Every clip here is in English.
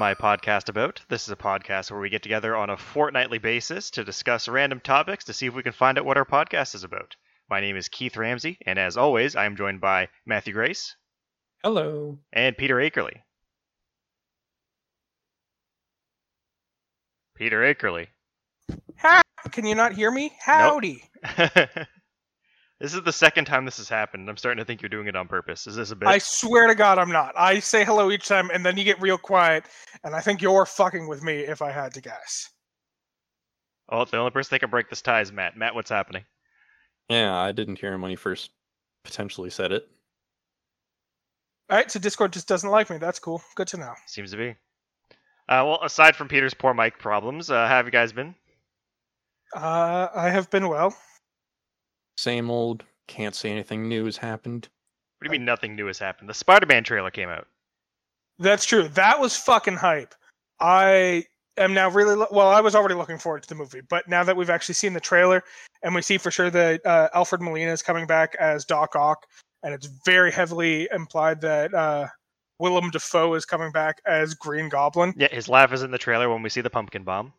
My Podcast About? This is a podcast where we get together on a fortnightly basis to discuss random topics to see if we can find out what our podcast is about. My name is Keith Ramsey, and as always, I am joined by Matthew Grace Hello. and Peter Akerley. Peter Akerley. How can you not hear me? Howdy. this is the second time this has happened. I'm starting to think you're doing it on purpose. Is this a bit? I swear to God, I'm not. I say hello each time, and then you get real quiet, and I think you're fucking with me if I had to guess. Oh, the only person that can break this tie is Matt. Matt, what's happening? Yeah, I didn't hear him when he first potentially said it. All right, so Discord just doesn't like me. That's cool. Good to know. Seems to be. Uh, well, aside from Peter's poor mic problems, uh, how have you guys been? Uh, I have been well. Same old, can't say anything new has happened. What do you mean nothing new has happened? The Spider-Man trailer came out. That's true. That was fucking hype. I am now really lo- well. I was already looking forward to the movie, but now that we've actually seen the trailer and we see for sure that uh, Alfred Molina is coming back as Doc Ock, and it's very heavily implied that uh, Willem Dafoe is coming back as Green Goblin. Yeah, his laugh is in the trailer when we see the pumpkin bomb.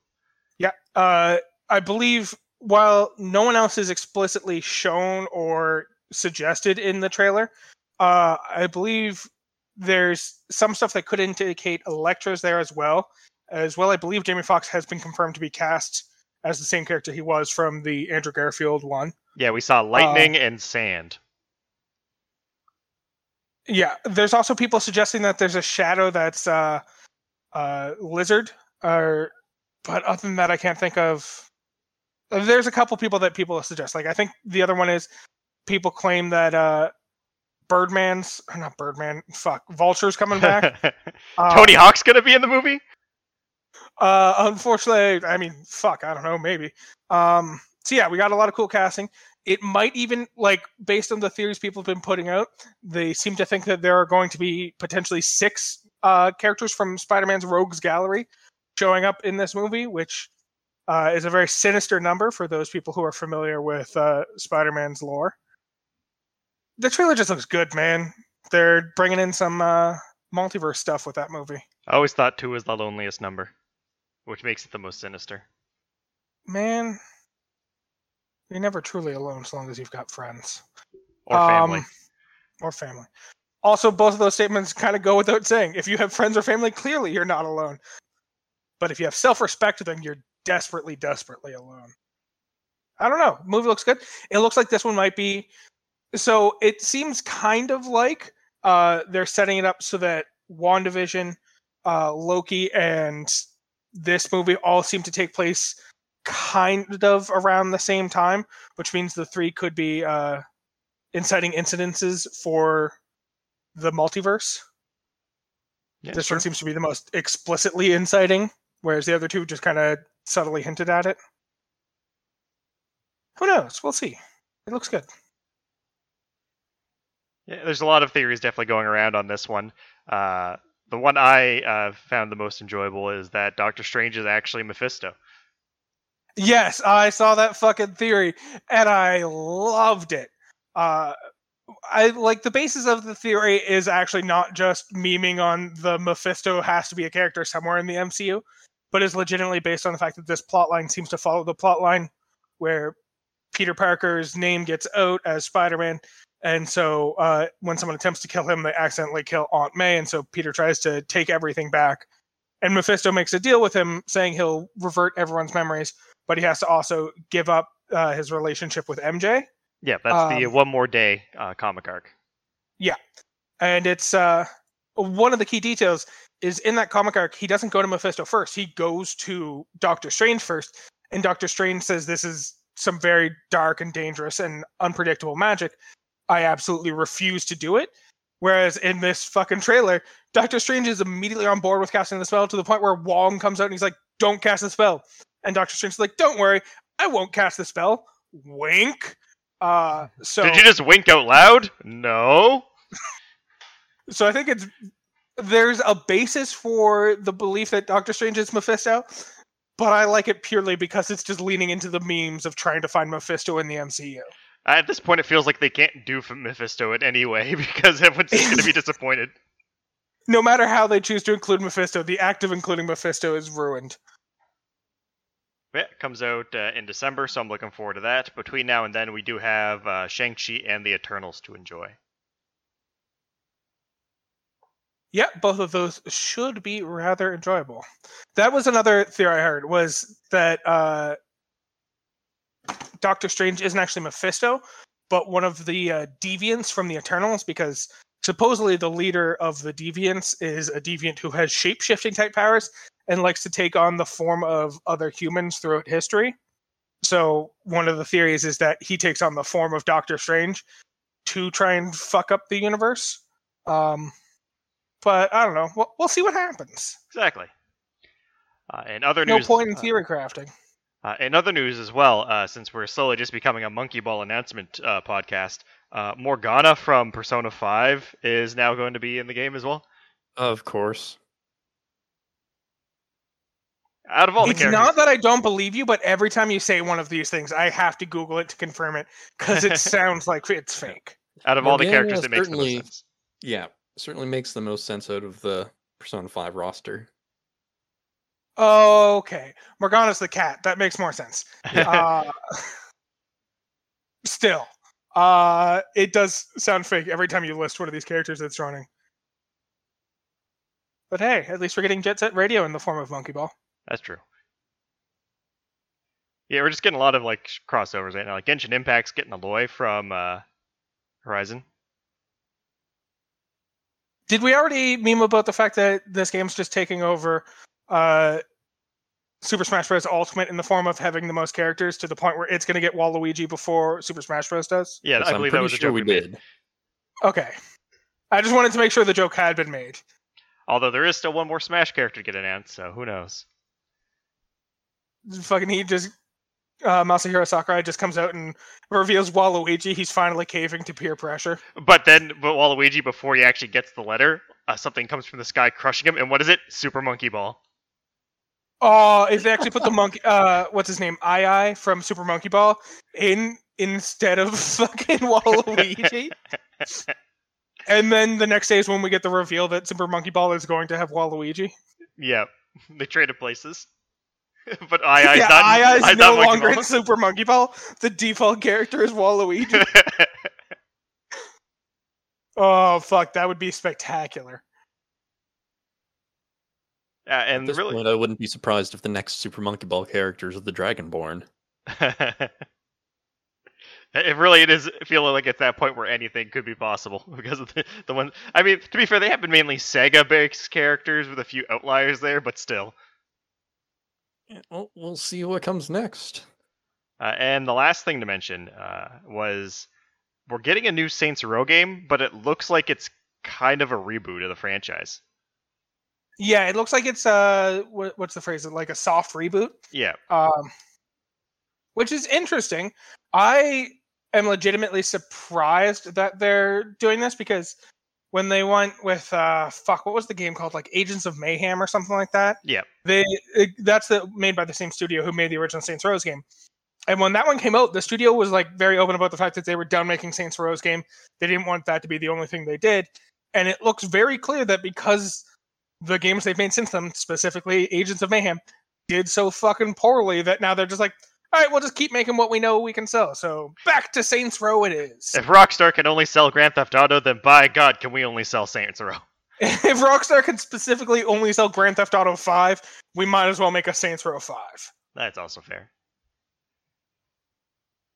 Yeah, uh, I believe while no one else is explicitly shown or suggested in the trailer, uh, I believe there's some stuff that could indicate Electro's there as well. As well, I believe Jamie Foxx has been confirmed to be cast as the same character he was from the Andrew Garfield one. Yeah, we saw lightning and sand. Yeah, there's also people suggesting that there's a shadow that's uh, uh, lizard, or but other than that, I can't think of. There's a couple people that people suggest. Like I think the other one is people claim that uh, Birdman's or not Birdman, fuck, Vulture's coming back. Um, Tony Hawk's gonna be in the movie. Uh, unfortunately, I mean, fuck, I don't know, maybe. Um, so yeah, we got a lot of cool casting. It might even like based on the theories people have been putting out, they seem to think that there are going to be potentially six uh, characters from Spider-Man's Rogues Gallery showing up in this movie, which uh, is a very sinister number for those people who are familiar with uh, Spider-Man's lore. The trailer just looks good, man. They're bringing in some uh, multiverse stuff with that movie. I always thought two was the loneliest number, which makes it the most sinister. Man, you're never truly alone as long as you've got friends Or family. Um, or family. Also, both of those statements kind of go without saying. If you have friends or family, clearly you're not alone. But if you have self-respect, then you're desperately, desperately alone. I don't know. Movie looks good. It looks like this one might be. So it seems kind of like uh, they're setting it up so that WandaVision, uh, Loki, and this movie all seem to take place kind of around the same time, which means the three could be uh, inciting incidences for the multiverse. yeah, this sure. one seems to be the most explicitly inciting, whereas the other two just kind of subtly hinted at it. Who knows? We'll see. It looks good. Yeah, there's a lot of theories definitely going around on this one. Uh, the one I uh, found the most enjoyable is that Doctor Strange is actually Mephisto. Yes, I saw that fucking theory and I loved it. Uh, I like the basis of the theory is actually not just memeing on the Mephisto has to be a character somewhere in the MCU, but is legitimately based on the fact that this plotline seems to follow the plotline where Peter Parker's name gets out as Spider-Man, and so uh, when someone attempts to kill him, they accidentally kill Aunt May, and so Peter tries to take everything back, and Mephisto makes a deal with him, saying he'll revert everyone's memories, but he has to also give up uh, his relationship with MJ. Yeah, that's the Um, One More Day uh, comic arc. Yeah. And it's uh one of the key details is in that comic arc he doesn't go to mephisto first. He goes to doctor strange first and doctor strange says this is some very dark and dangerous and unpredictable magic. I absolutely refuse to do it. Whereas in this fucking trailer doctor strange is immediately on board with casting the spell to the point where wong comes out and he's like don't cast the spell. And doctor strange is like don't worry i won't cast the spell. Wink. Uh so Did you just wink out loud? No. So I think it's there's a basis for the belief that Doctor Strange is Mephisto, but I like it purely because it's just leaning into the memes of trying to find Mephisto in the MCU. At this point, it feels like they can't do Mephisto in any way because everyone's going to be disappointed. no matter how they choose to include Mephisto, the act of including Mephisto is ruined. Yeah, it comes out uh, in December, so I'm looking forward to that. Between now and then, we do have uh, Shang-Chi and the Eternals to enjoy. Yeah, both of those should be rather enjoyable. That was another theory I heard was that uh, Doctor Strange isn't actually Mephisto, but one of the uh, deviants from the Eternals, because supposedly the leader of the deviants is a deviant who has shape shifting type powers and likes to take on the form of other humans throughout history. So one of the theories is that he takes on the form of Doctor Strange to try and fuck up the universe. Um, but I don't know. We'll, we'll see what happens. Exactly. Uh, and other No news. No point in uh, theory crafting. Uh, in other news as well, uh, since we're slowly just becoming a Monkey Ball announcement uh, podcast, uh, Morgana from Persona 5 is now going to be in the game as well. Of course. Out of all the It's characters, not that I don't believe you, but every time you say one of these things, I have to Google it to confirm it because it sounds like it's fake. out of all the characters, it makes the most sense. Yeah, certainly makes the most sense out of the Persona 5 roster. Okay, Morgana's the cat. That makes more sense. Uh, still, uh, it does sound fake every time you list one of these characters that's running. But hey, at least we're getting Jet Set Radio in the form of Monkey Ball. That's true. Yeah, we're just getting a lot of like crossovers right now. Like Genshin Impact's getting Aloy from uh, Horizon. Did we already meme about the fact that this game's just taking over uh, Super Smash Bros. Ultimate in the form of having the most characters to the point where it's going to get Waluigi before Super Smash Bros. does? Yeah, Yes, I believe that pretty was a sure joke we we made. did. Okay. I just wanted to make sure the joke had been made. Although there is still one more Smash character to get announced, so who knows? Fucking he just uh, Masahiro Sakurai just comes out and reveals Waluigi. He's finally caving to peer pressure. But then, but Waluigi, before he actually gets the letter, uh, something comes from the sky, crushing him. And what is it? Super Monkey Ball. Oh, if they actually put the monkey, uh, what's his name, Ai from Super Monkey Ball in instead of fucking Waluigi. and then the next day is when we get the reveal that Super Monkey Ball is going to have Waluigi. Yeah, they traded places. but I, I, yeah, not, Ai is no Monkey longer Ball. in Super Monkey Ball. The default character is Waluigi. oh fuck, that would be spectacular. Yeah, At and this really, point, I wouldn't be surprised if the next Super Monkey Ball characters are the Dragonborn. it really it is feeling like at that point where anything could be possible because of the, the one. I mean, to be fair, they have been mainly Sega-based characters with a few outliers there, but still. Yeah, Well, we'll see what comes next. Uh, and the last thing to mention uh, was we're getting a new Saints Row game, but it looks like it's kind of a reboot of the franchise. Yeah, it looks like it's uh, what, what's the phrase? Like a soft reboot. Yeah, um, which is interesting. I am legitimately surprised that they're doing this because when they went with uh, fuck, what was the game called? Like Agents of Mayhem or something like that. Yeah. they it, that's the made by the same studio who made the original Saints Row's game. And when that one came out, the studio was like very open about the fact that they were done making Saints Row's game. They didn't want that to be the only thing they did. And it looks very clear that because the games they've made since then, specifically Agents of Mayhem, did so fucking poorly that now they're just like, all right, we'll just keep making what we know we can sell. So back to Saints Row it is. if Rockstar can only sell Grand Theft Auto, then by God, can we only sell Saints Row? if Rockstar can specifically only sell Grand Theft Auto 5, we might as well make a Saints Row 5. That's also fair.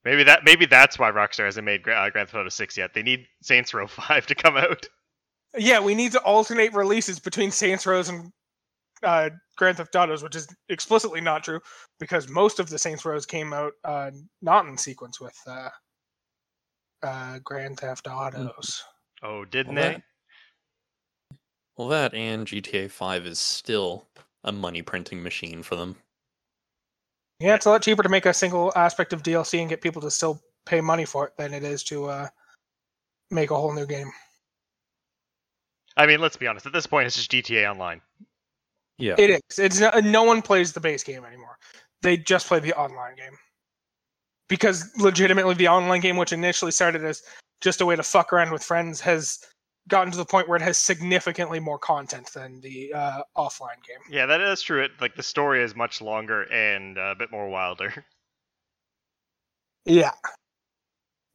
Maybe that maybe that's why Rockstar hasn't made uh, Grand Theft Auto 6 yet. They need Saints Row 5 to come out. Yeah, we need to alternate releases between Saints Row and uh, Grand Theft Autos, which is explicitly not true because most of the Saints Rows came out uh, not in sequence with uh, uh, Grand Theft Autos. Oh, didn't Well, they? that- Well, that and GTA 5 is still a money printing machine for them. Yeah, it's a lot cheaper to make a single aspect of DLC and get people to still pay money for it than it is to uh, make a whole new game. I mean, let's be honest. At this point, it's just GTA Online. Yeah. It is. It's no, no one plays the base game anymore. They just play the online game. Because legitimately, the online game, which initially started as just a way to fuck around with friends, has gotten to the point where it has significantly more content than the uh, offline game. Yeah, that is true. It like the story is much longer and uh, a bit more wilder. Yeah.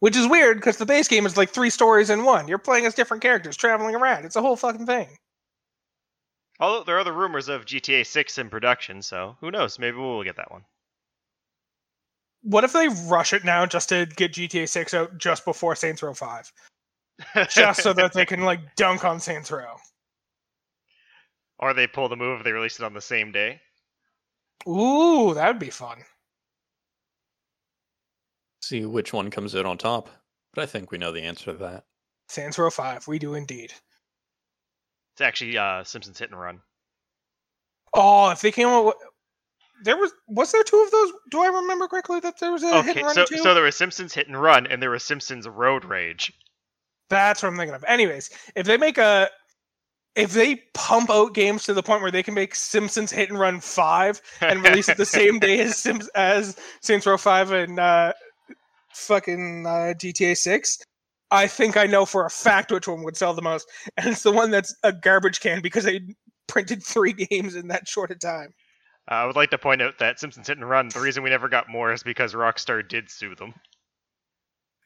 Which is weird because the base game is like three stories in one. You're playing as different characters traveling around. It's a whole fucking thing. Although there are other rumors of GTA 6 in production, so who knows? Maybe we'll get that one. What if they rush it now just to get GTA 6 out just before Saints Row 5? Just so that they can like dunk on Saints Row. or they pull the move if they release it on the same day. Ooh, that would be fun. See which one comes out on top. But I think we know the answer to that. Saints Row 5, we do indeed. It's actually uh, Simpsons Hit and Run. Oh, if they came out with, there was was there two of those? Do I remember correctly that there was a hit and run so two? so there was Simpsons Hit and Run, and there was Simpsons Road Rage. That's what I'm thinking of. Anyways, if they make a if they pump out games to the point where they can make Simpsons Hit and Run five and release it the same day as Sims as Saints Row five and uh, fucking uh, GTA six, I think I know for a fact which one would sell the most, and it's the one that's a garbage can because they printed three games in that short a time. Uh, I would like to point out that Simpsons Hit and Run. The reason we never got more is because Rockstar did sue them.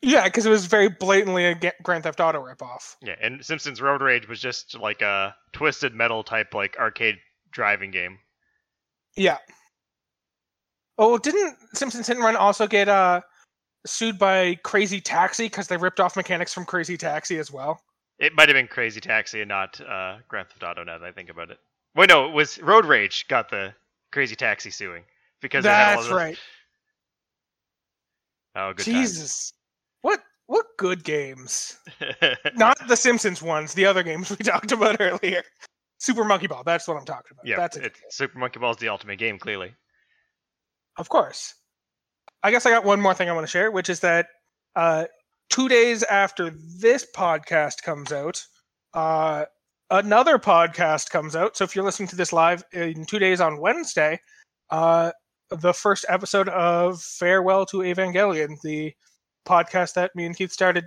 Yeah, because it was very blatantly a Grand Theft Auto ripoff. Yeah, and Simpsons Road Rage was just like a twisted metal type like arcade driving game. Yeah. Oh, didn't Simpsons Hit and Run also get uh sued by Crazy Taxi because they ripped off mechanics from Crazy Taxi as well? It might have been Crazy Taxi and not uh, Grand Theft Auto. Now that I think about it, wait, no, it was Road Rage got the Crazy Taxi suing because they had all That's the- right. Oh, good Jesus, what what good games? Not the Simpsons ones, the other games we talked about earlier. Super Monkey Ball. That's what I'm talking about. yeah, that's it. it, Super Monkey Ball is the ultimate game. Clearly, Of course. I guess I got one more thing I want to share, which is that uh, two days after this podcast comes out, uh, another podcast comes out. So if you're listening to this live in two days on Wednesday, uh, the first episode of Farewell to Evangelion, the podcast that me and Keith started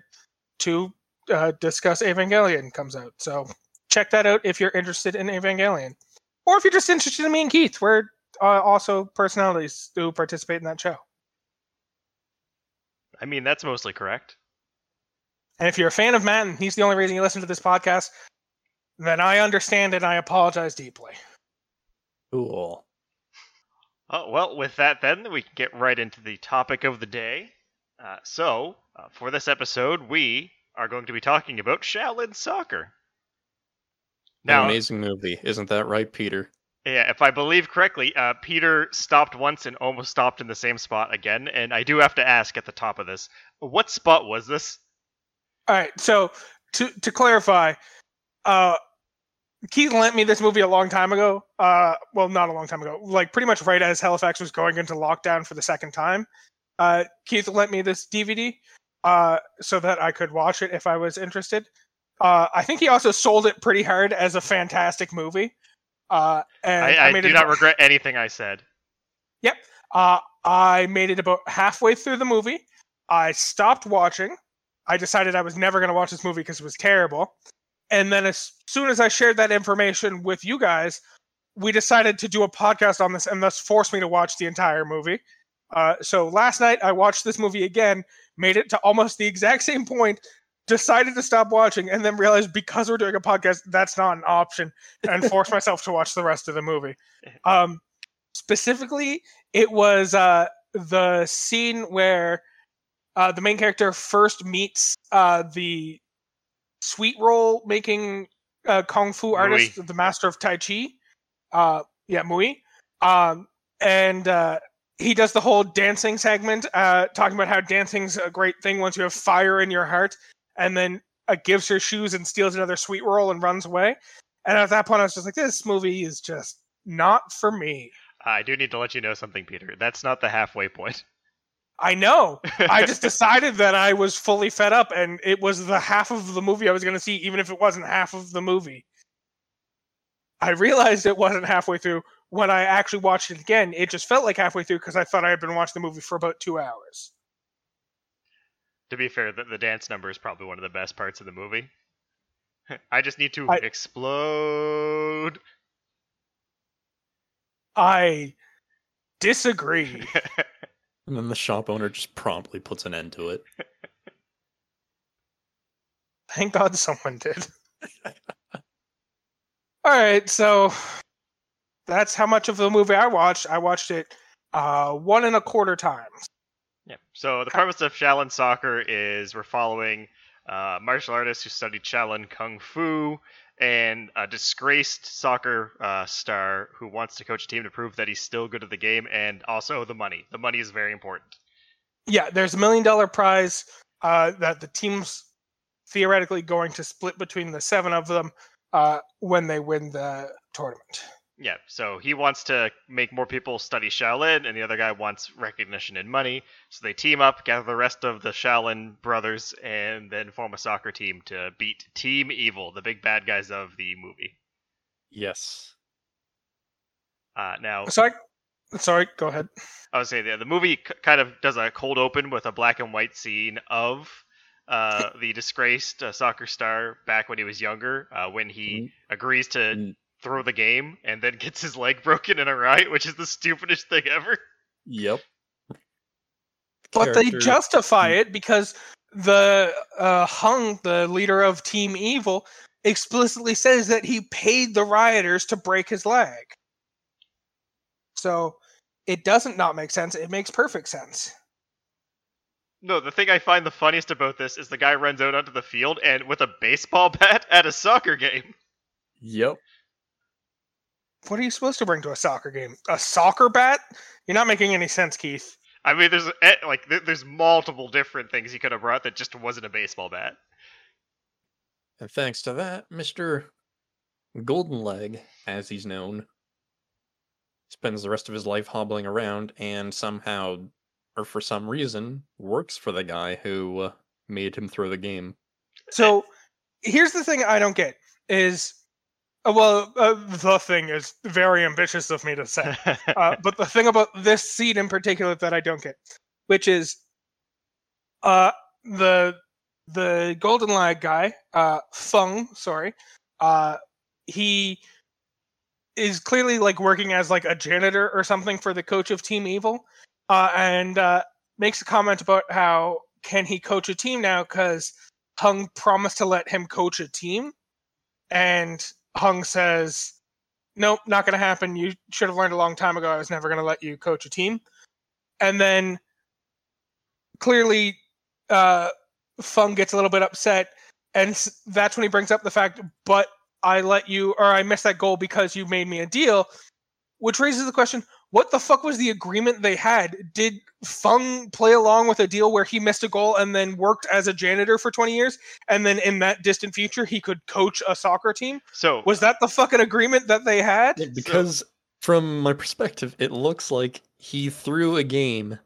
to uh, discuss Evangelion, comes out. So check that out if you're interested in Evangelion. Or if you're just interested in me and Keith, we're uh, also personalities who participate in that show. I mean that's mostly correct. And if you're a fan of Matt and he's the only reason you listen to this podcast, then I understand and I apologize deeply. Cool. Oh, well, with that, then we can get right into the topic of the day. Uh, so, uh, for this episode, we are going to be talking about Shaolin Soccer. An amazing movie, isn't that right, Peter? Yeah, if I believe correctly, uh, Peter stopped once and almost stopped in the same spot again. And I do have to ask at the top of this, what spot was this? All right, so to to clarify, uh, Keith lent me this movie a long time ago. Uh, well, not a long time ago, like pretty much right as Halifax was going into lockdown for the second time. Uh, Keith lent me this DVD uh, so that I could watch it if I was interested. Uh, I think he also sold it pretty hard as a fantastic movie. Uh, and I, I, made do not about- regret anything I said. Yep. Uh, I made it about halfway through the movie. I stopped watching. I decided I was never going to watch this movie because it was terrible. And then as soon as I shared that information with you guys, we decided to do a podcast on this and thus forced me to watch the entire movie. Uh, so last night I watched this movie again, made it to almost the exact same point, decided to stop watching, and then realized because we're doing a podcast, that's not an option, and forced myself to watch the rest of the movie. Um, specifically, it was uh, the scene where uh, the main character first meets uh, the sweet roll making uh, kung fu artist, the master of Tai Chi. Uh, yeah, Mui. Um, and uh, he does the whole dancing segment, uh, talking about how dancing's a great thing once you have fire in your heart, and then uh, gives her shoes and steals another sweet roll and runs away. And at that point, I was just like, this movie is just not for me. I do need to let you know something, Peter. That's not the halfway point. I know. I just decided that I was fully fed up, and it was the half of the movie I was going to see, even if it wasn't half of the movie. I realized it wasn't halfway through when I actually watched it again. It just felt like halfway through because I thought I had been watching the movie for about two hours. To be fair, the, the dance number is probably one of the best parts of the movie. I just need to I- explode. I disagree. And then the shop owner just promptly puts an end to it. Thank God someone did. All right, so that's how much of the movie I watched. I watched it uh, one and a quarter times. Yeah. So the premise of Shaolin Soccer is we're following uh, martial artists who studied Shaolin Kung Fu and a disgraced soccer uh, star who wants to coach a team to prove that he's still good at the game, and also the money. The money is very important. Yeah, there's a million dollar prize uh, that the team's theoretically going to split between the seven of them uh, when they win the tournament. Yeah. So he wants to make more people study Shaolin, and the other guy wants recognition and money. So they team up, gather the rest of the Shaolin brothers, and then form a soccer team to beat Team Evil, the big bad guys of the movie. Yes. Uh, now, Sorry, sorry, go ahead. I would say the, the movie c- kind of does a cold open with a black and white scene of uh, the disgraced uh, soccer star back when he was younger, uh, when he agrees to Mm. Throw the game and then gets his leg broken in a riot, which is the stupidest thing ever. Yep. But they justify it because the uh, Hung, the leader of Team Evil, explicitly says that he paid the rioters to break his leg. So it doesn't not make sense. It makes perfect sense. No, the thing I find the funniest about this is the guy runs out onto the field and with a baseball bat at a soccer game. Yep. What are you supposed to bring to a soccer game? A soccer bat? You're not making any sense, Keith. I mean, there's like there's multiple different things he could have brought that just wasn't a baseball bat. And thanks to that, Mr. Golden Leg, as he's known, spends the rest of his life hobbling around and somehow, or for some reason, works for the guy who uh, made him throw the game. So here's the thing I don't get is well, uh, the thing is very ambitious of me to say. uh, but the thing about this scene in particular that I don't get, which is uh, the the Golden Leg guy, uh, Fung, sorry, uh, he is clearly like working as like a janitor or something for the coach of Team Evil, uh, and uh, makes a comment about how can he coach a team now because Hung promised to let him coach a team, and Hung says nope, not going to happen. You should have learned a long time ago. I was never going to let you coach a team. And then clearly, uh, Fung gets a little bit upset. And that's when he brings up the fact, but I let you, or I missed that goal because you made me a deal, which raises the question what the fuck was the agreement they had? Did Fung play along with a deal where he missed a goal and then worked as a janitor for 20 years? And then in that distant future, he could coach a soccer team? so Was that the fucking agreement that they had? Yeah, because from my perspective, it looks like he threw a game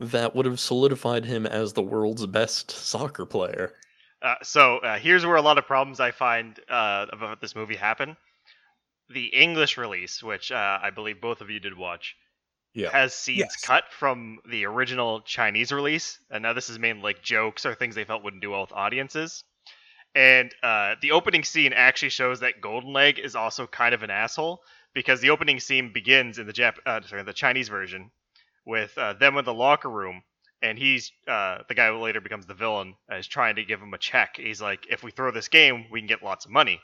that would have solidified him as the world's best soccer player. Uh, so uh, here's where a lot of problems I find uh, about this movie happen. The English release, which uh, I believe both of you did watch, Yeah. has scenes Yes. cut from the original Chinese release, and now this is mainly like jokes or things they felt wouldn't do well with audiences. And uh, the opening scene actually shows that Golden Leg is also kind of an asshole because the opening scene begins in the Jap- uh, sorry, the Chinese version with uh, them in the locker room, and he's uh, the guy who later becomes the villain uh, is trying to give him a check. He's like, "If we throw this game, we can get lots of money."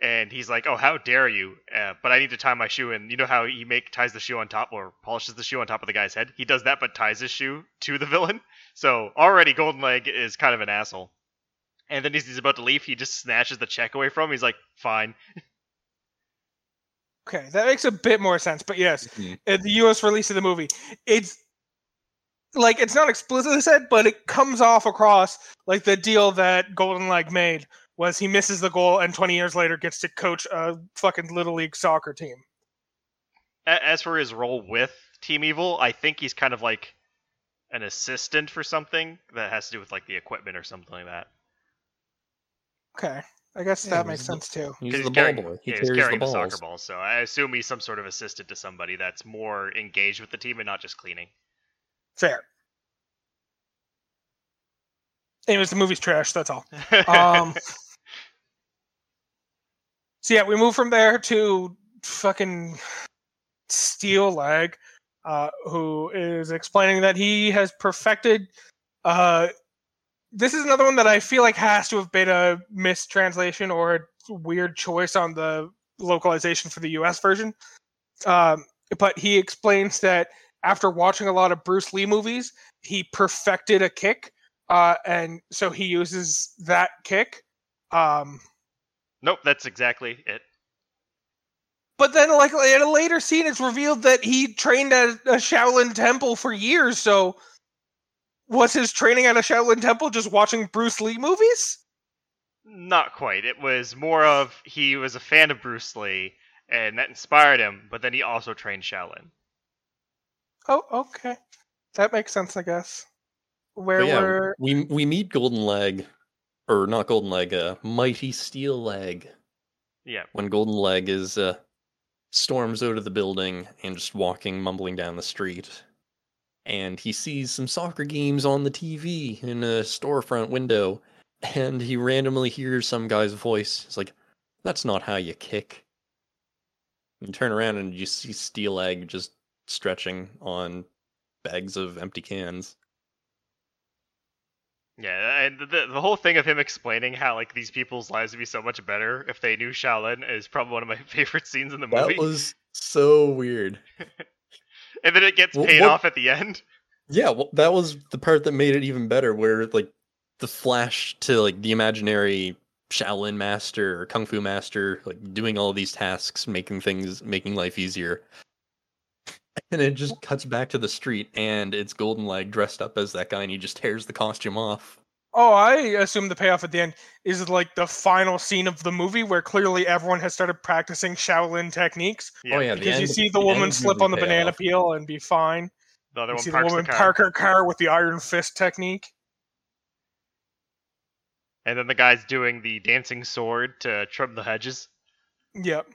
And he's like, "Oh, how dare you!" Uh, but I need to tie my shoe, and you know how he make ties the shoe on top or polishes the shoe on top of the guy's head. He does that, but ties his shoe to the villain. So already, Golden Leg is kind of an asshole. And then as he's about to leave, he just snatches the check away from him. He's like, "Fine." Okay, that makes a bit more sense. But yes, Mhm. uh, the U.S. release of the movie, it's like it's not explicitly said, but it comes off across like the deal that Golden Leg made was he misses the goal and 20 years later gets to coach a fucking little league soccer team. As for his role with Team Evil, I think he's kind of like an assistant for something that has to do with like the equipment or something like that. Okay, I guess Yeah, that makes the- sense too. He's 'Cause the ball boy. He yeah, he's carries carrying the, balls. soccer ball, so I assume he's some sort of assistant to somebody that's more engaged with the team and not just cleaning. Fair. Anyways, the movie's trash. That's all. Um, So yeah, we move from there to fucking Steel Leg, uh, who is explaining that he has perfected. Uh, this is another one that I feel like has to have been a mistranslation or a weird choice on the localization for the U.S. version. Um, but he explains that after watching a lot of Bruce Lee movies, he perfected a kick, uh, and so he uses that kick. Um, Nope, that's exactly it. but then, like in a later scene, it's revealed that he trained at a Shaolin temple for years. So, was his training at a Shaolin temple just watching Bruce Lee movies? Not quite. It was more of he was a fan of Bruce Lee, and that inspired him. But then he also trained Shaolin. Oh, okay, that makes sense, I guess. Where yeah, we're we we meet Golden Leg, or not Golden Leg, uh, Mighty Steel Leg. Yeah. When Golden Leg is uh, storms out of the building and just walking, mumbling down the street, and he sees some soccer games on the TV in a storefront window, and he randomly hears some guy's voice. It's like, "That's not how you kick." You turn around and you see Steel Leg just stretching on bags of empty cans. Yeah, and the the whole thing of him explaining how like these people's lives would be so much better if they knew Shaolin is probably one of my favorite scenes in the movie. That was so weird. and then it gets paid what- off at the end. Yeah, well, that was the part that made it even better, where like the flash to like the imaginary Shaolin master or Kung Fu master, like doing all these tasks, making things, making life easier. And it just cuts back to the street, and it's Golden Leg dressed up as that guy, and he just tears the costume off. Oh, I assume the payoff at the end is like the final scene of the movie where clearly everyone has started practicing Shaolin techniques. Yeah, Oh yeah, the Because you see the, the woman slip on the pay banana off. peel and be fine. the other You one see the parks woman the car, park her car with the iron fist technique. and then the guy's doing the dancing sword to trim the hedges. Yep.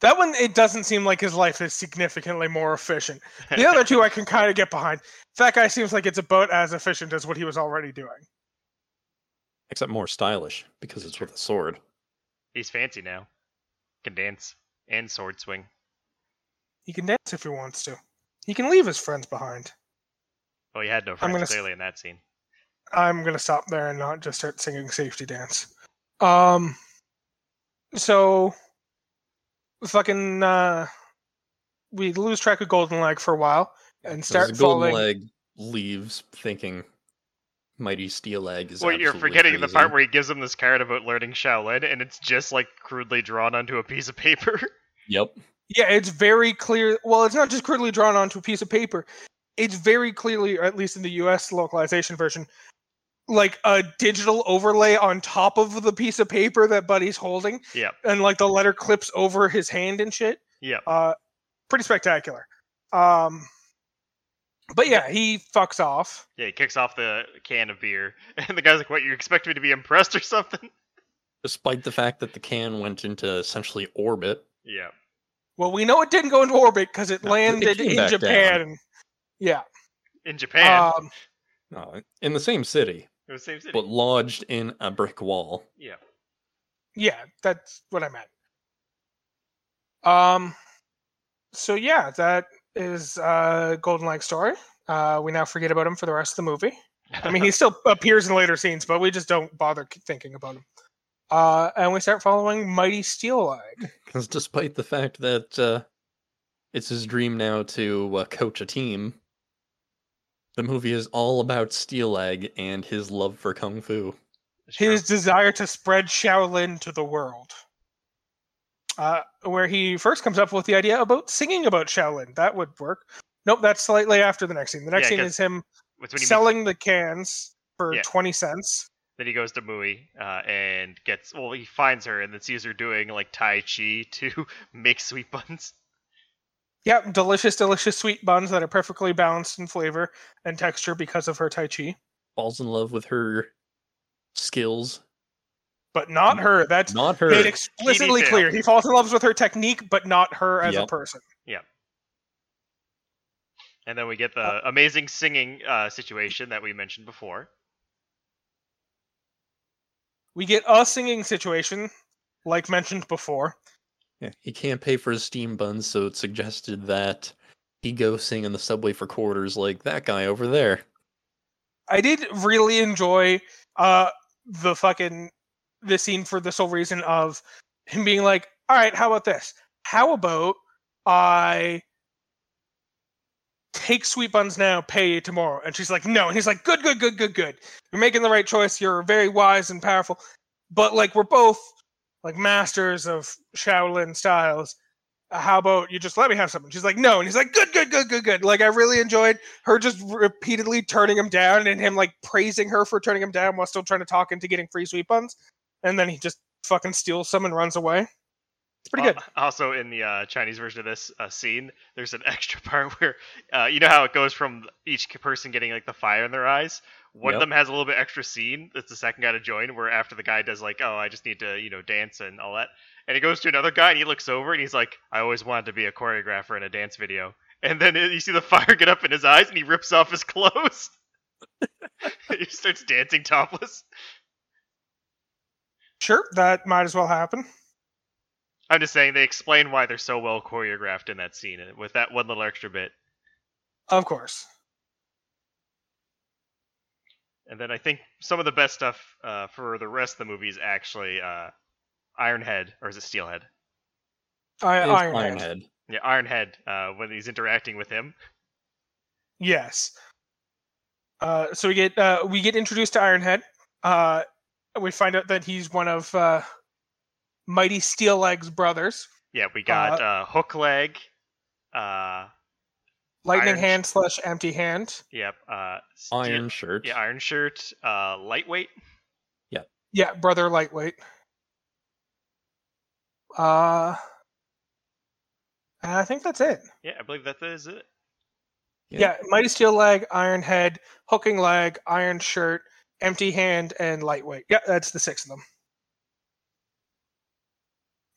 That one, it doesn't seem like his life is significantly more efficient. The other two I can kind of get behind. That guy seems like it's about as efficient as what he was already doing. Except more stylish because it's with a sword. He's fancy now. Can dance and sword swing. He can dance if he wants to. He can leave his friends behind. Well, he had no friends gonna clearly in that scene. I'm gonna stop there and not just start singing safety dance. Um, so fucking uh, we lose track of Golden Leg for a while and start Golden falling. Leg leaves, thinking Mighty Steel Leg is. Well, you're absolutely forgetting the part where he gives him this card about learning Shaolin, and it's just like crudely drawn onto a piece of paper. Yep. Yeah, it's very clear. Well, it's not just crudely drawn onto a piece of paper. It's very clearly, or at least in the U.S. localization version, like a digital overlay on top of the piece of paper that Buddy's holding, Yeah. and like the letter clips over his hand and shit. Yeah. Uh, pretty spectacular. Um, but yeah, he fucks off. Yeah, he kicks off the can of beer, and the guy's like, "What? You expect me to be impressed or something?" Despite the fact that the can went into essentially orbit. Yeah, Well, we know it didn't go into orbit because it No, landed came in back Japan. Yeah. in Japan, Um, No, in the same city, it was the same city. but lodged in a brick wall. yeah, yeah, that's what I meant. Um, so yeah, that is uh Golden Leg story. Uh, we now forget about him for the rest of the movie. I mean, he still appears in later scenes, but we just don't bother thinking about him. Uh, and we start following Mighty Steel Leg. Because despite the fact that uh, it's his dream now to uh, coach a team, the movie is all about Steel Leg and his love for kung fu. His desire to spread Shaolin to the world. Uh, where he first comes up with the idea about singing about Shaolin. That would work. Nope, that's slightly after the next scene. The next Yeah, scene 'cause is him It's when he meets- selling the cans for Yeah. 20 cents. then he goes to Mui uh, and gets well. He finds her and then sees her doing like Tai Chi to make sweet buns. Yep, delicious, delicious sweet buns that are perfectly balanced in flavor and texture because of her Tai Chi. Falls in love with her skills. But not her. That's Not her. made explicitly detail. clear. He falls in love with her technique, but not her as a person. Yep. person. And then we get the Uh, amazing singing uh, situation that we mentioned before. We get a singing situation like mentioned before. Yeah, he can't pay for his steam buns, so it suggested that he go sing in the subway for quarters like that guy over there. I did really enjoy uh the fucking the scene for the sole reason of him being like, "All right, how about this? How about I take sweet buns now, pay you tomorrow?" And she's like, "No." And he's like, "Good, good, good, good, good. You're making the right choice. You're very wise and powerful, but like we're both like masters of Shaolin styles." uh, How about you just let me have something? She's like, no, and he's like, good, good, good, good, good. Like, I really enjoyed her just repeatedly turning him down and him like praising her for turning him down while still trying to talk into getting free sweet buns. And then he just fucking steals some and runs away. It's pretty Al- good. Also, in the uh, Chinese version of this uh, scene, there's an extra part where uh, you know how it goes from each person getting like the fire in their eyes. One of them has a little bit extra scene. That's the second guy to join, where after the guy does like, "Oh, I just need to you know dance and all that," and he goes to another guy and he looks over and he's like, "I always wanted to be a choreographer in a dance video." And then you see the fire get up in his eyes and he rips off his clothes. he starts dancing topless. Sure, that might as well happen. I'm just saying they explain why they're so well choreographed in that scene with that one little extra bit. Of course. And then I think some of the best stuff uh, for the rest of the movie is actually uh, Ironhead, or is it Steelhead? I, It's Ironhead. Ironhead. Yeah, Ironhead. Uh, when he's interacting with him. Yes. Uh, so we get uh, we get introduced to Ironhead. Uh, we find out that he's one of uh, Mighty Steel Leg's brothers. Yeah, we got uh, Hook Leg. Uh, Lightning Iron- hand slash empty hand. yep. Uh, Steel- Iron shirt. Yeah, Iron Shirt. Uh, lightweight. Yeah, Yeah, brother lightweight. Uh, and I think that's it. Yeah, I believe that is it. Yeah. Yeah. Mighty Steel Leg, Iron Head, Hooking Leg, Iron Shirt, Empty Hand, and Lightweight. Yeah, that's the six of them.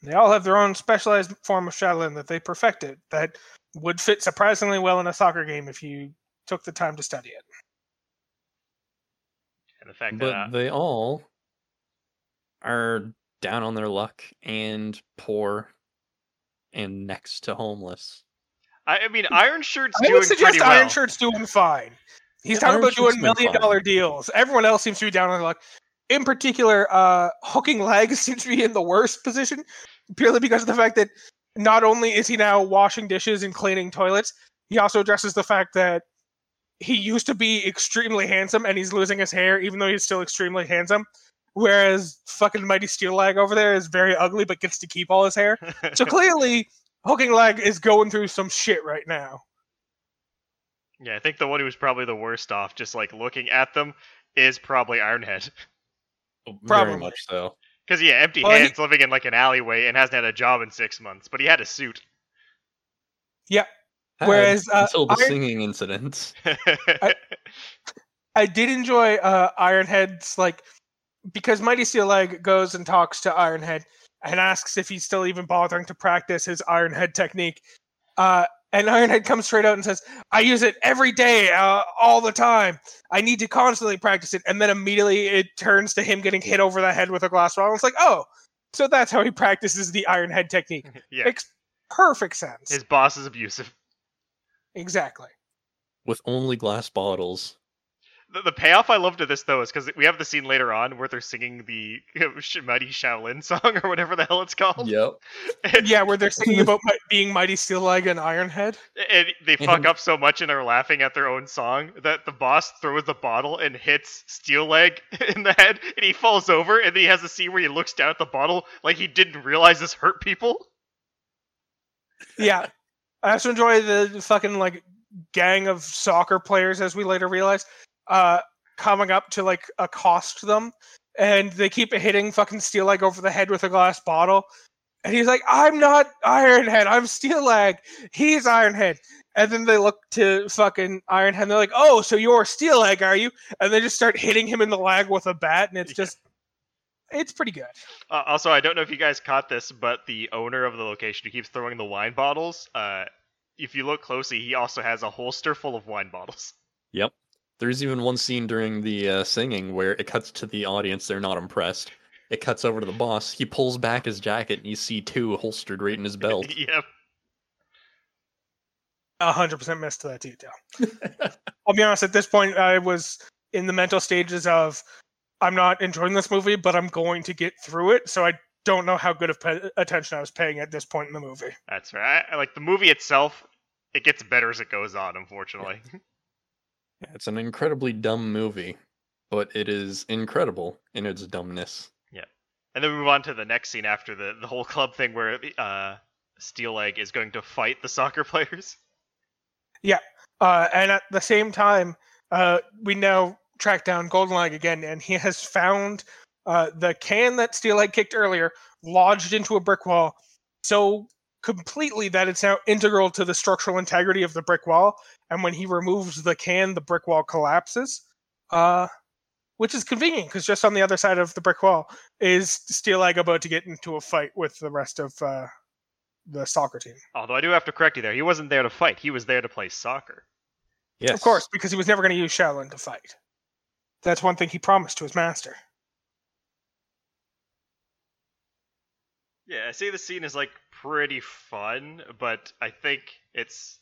They all have their own specialized form of Shaolin that they perfected that would fit surprisingly well in a soccer game if you took the time to study it. And the fact But that uh, they all are down on their luck and poor and next to homeless. I, I mean, Iron Shirt's I doing would suggest pretty well. Iron Shirt's doing fine. He's Yeah, talking Iron about doing million fine. dollar deals. Everyone else seems to be down on their luck. In particular, uh, Hooking Leg seems to be in the worst position purely because of the fact that not only is he now washing dishes and cleaning toilets, he also addresses the fact that he used to be extremely handsome and he's losing his hair, even though he's still extremely handsome. Whereas fucking Mighty Steel Leg over there is very ugly but gets to keep all his hair. So clearly, Hooking Leg is going through some shit right now. yeah, I think the one who was probably the worst off, just like looking at them, is probably Ironhead. Oh, very Probably. much so. Because yeah, empty Well, he- hands, living in like an alleyway, and hasn't had a job in six months. But he had a suit. Had Whereas, uh, until the Iron- singing incident. I did enjoy uh, Ironhead's like because Mighty Steel Leg goes and talks to Ironhead and asks if he's still even bothering to practice his Ironhead technique. Uh, and Ironhead comes straight out and says, "I use it every day, uh, all the time. I need to constantly practice it." And then immediately it turns to him getting hit over the head with a glass bottle. It's like, oh, so that's how he practices the Ironhead technique. yeah, Makes perfect sense. his boss is abusive. exactly. with only glass bottles. The, the payoff I love to this though is because we have the scene later on where they're singing the Mighty Shaolin song or whatever the hell it's called. Yep. And, Yeah, where they're singing about mi- being Mighty Steel Leg and Ironhead. and they fuck up so much and are laughing at their own song that the boss throws the bottle and hits Steel Leg in the head, and he falls over. And then he has a scene where he looks down at the bottle like he didn't realize this hurt people. Yeah. I also enjoy the fucking like gang of soccer players, as we later realize, uh, coming up to like accost them, and they keep hitting fucking Steel Leg over the head with a glass bottle. And he's like, "I'm not Ironhead. I'm Steel Leg. He's Ironhead." And then they look to fucking Ironhead. And they're like, "Oh, so you're Steel Leg, are you?" And they just start hitting him in the leg with a bat, and it's Yeah. just, it's pretty good. Uh, also, I don't know if you guys caught this, but the owner of the location who keeps throwing the wine bottles, uh, if you look closely, he also has a holster full of wine bottles. There's even one scene during the uh, singing where it cuts to the audience. They're not impressed. It cuts over to the boss. He pulls back his jacket, and you see two holstered right in his belt. yep. A hundred percent missed that detail. I'll be honest. At this point, I was in the mental stages of I'm not enjoying this movie, but I'm going to get through it. So I don't know how good of pe- attention I was paying at this point in the movie. That's right. I, like the movie itself, it gets better as it goes on. Unfortunately. Yeah, it's an incredibly dumb movie, but it is incredible in its dumbness. Yeah. And then we move on to the next scene after the, the whole club thing where uh, Steel Leg is going to fight the soccer players. Yeah. Uh, and at the same time, uh, we now track down Golden Leg again, and he has found uh, the can that Steel Leg kicked earlier lodged into a brick wall so completely that it's now integral to the structural integrity of the brick wall. And when he removes the can, the brick wall collapses. Uh, which is convenient because just on the other side of the brick wall is Steel Leg about to get into a fight with the rest of uh, the soccer team. Although I do have to correct you there. He wasn't there to fight. He was there to play soccer. Yes, Of course, because he was never going to use Shaolin to fight. That's one thing he promised to his master. Yeah, I say the scene is like pretty fun, but I think it's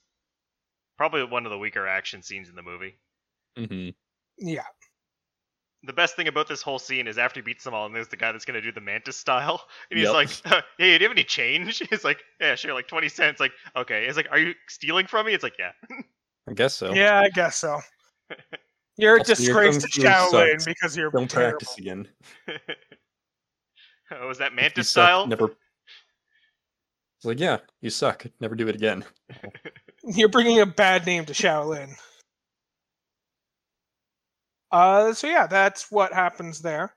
probably one of the weaker action scenes in the movie. hmm Yeah. The best thing about this whole scene is after he beats them all, and there's the guy that's gonna do the mantis style, and he's Yep. like, "Hey, do you have any change?" He's like, "Yeah, sure, like twenty cents." Like, okay. He's like, "Are you stealing from me?" It's like, "Yeah." I guess so. Yeah, I guess so. You're a Also, disgrace to kung fu Shaolin because you're Don't terrible. practice again. oh, was that If you mantis suck, style? Never. It's like, yeah, you suck. Never do it again. You're bringing a bad name to Shaolin. Uh, so yeah, that's what happens there.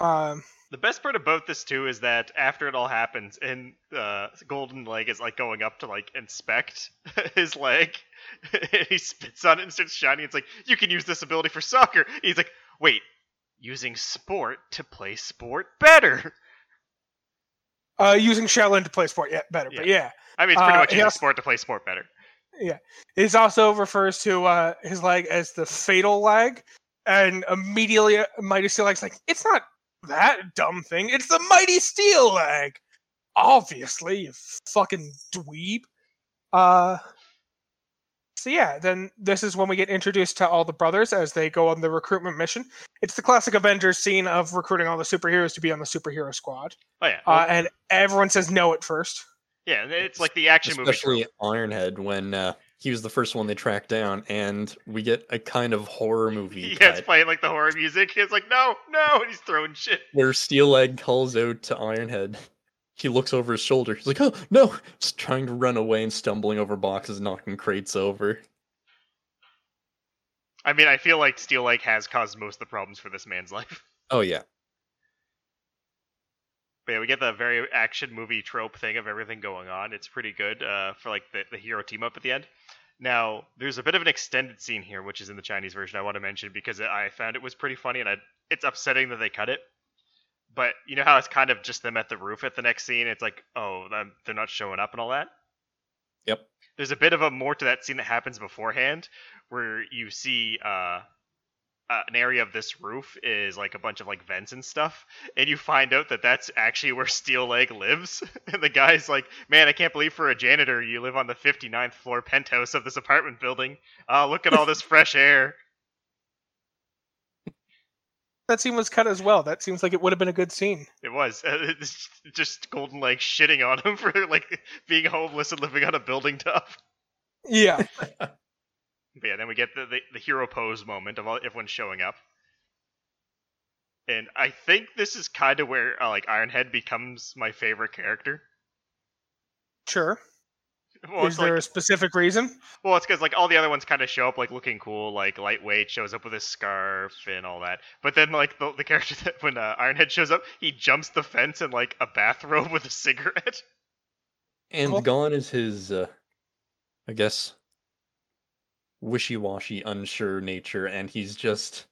Um, The best part about this too is that after it all happens, and uh, Golden Leg is like going up to like inspect his leg, and he spits on it and starts shining. It's like you can use this ability for soccer. He's like, wait, using sport to play sport better. uh, using Shaolin to play sport, yeah, better. But yeah, I mean, it's pretty Uh, much using also- sport to play sport better. Yeah, it also refers to uh, his leg as the fatal leg, and immediately uh, Mighty Steel Leg's like, it's not that dumb thing. It's the Mighty Steel Leg. Obviously, you fucking dweeb. Uh, so yeah, then this is when we get introduced to all the brothers as they go on the recruitment mission. It's the classic Avengers scene of recruiting all the superheroes to be on the superhero squad, Oh yeah, uh, and everyone says no at first. Yeah. It's like the action movie. Especially. Ironhead when uh, he was the first one they tracked down, and we get a kind of horror movie Yeah, it's playing like the horror music. He's like no, no, and he's throwing shit. where Steel Leg calls out to Ironhead. He looks over his shoulder. He's like, "Oh no!" Just trying to run away and stumbling over boxes, knocking crates over. I mean, I feel like Steel Leg has caused most of the problems for this man's life. Oh yeah, But yeah, we get the very action movie trope thing of everything going on. It's pretty good uh, for like the, the hero team up at the end. Now, there's a bit of an extended scene here, which is in the Chinese version. I want to mention because I found it was pretty funny, and I, it's upsetting that they cut it. But you know how it's kind of just them at the roof at the next scene. It's like, oh, they're not showing up and all that. Yep. There's a bit of a more to that scene that happens beforehand, where you see uh, uh, an area of this roof is like a bunch of like vents and stuff, and you find out that that's actually where Steel Leg lives. and the guy's like, "Man, I can't believe for a janitor you live on the 59th floor penthouse of this apartment building. Oh, look at all this fresh air." That scene was cut as well. That seems like it would have been a good scene. It was uh, it's just Golden Leg shitting on him for like being homeless and living on a building top. Yeah. But yeah, then we get the, the, the hero pose moment of all, everyone showing up. And I think this is kind of where uh, like Ironhead becomes my favorite character. Sure. Well, Is there like, a specific reason? well, it's because like all the other ones kind of show up like looking cool, like lightweight, shows up with his scarf and all that. But then like the, the character that when uh, Ironhead shows up, he jumps the fence in like a bathrobe with a cigarette. and Cool. gone is his, uh, I guess, wishy-washy, unsure nature, and he's just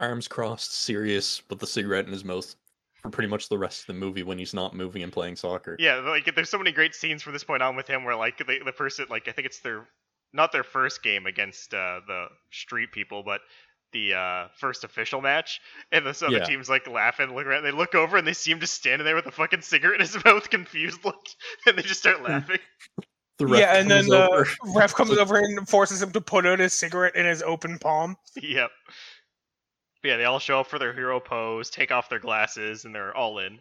arms crossed, serious, with the cigarette in his mouth for pretty much the rest of the movie when he's not moving and playing soccer. Yeah, like there's so many great scenes from this point on with him where like the, the person like I think it's their not their first game against uh, the street people, but the uh, first official match, and this other Yeah. team's like laughing, look around. They look over and they see him just standing there with a fucking cigarette in his mouth, confused look, and they just start laughing. The ref yeah, and then the over. ref comes over and forces him to put out his cigarette in his open palm. yep. But yeah, they all show up for their hero pose, take off their glasses, and they're all in.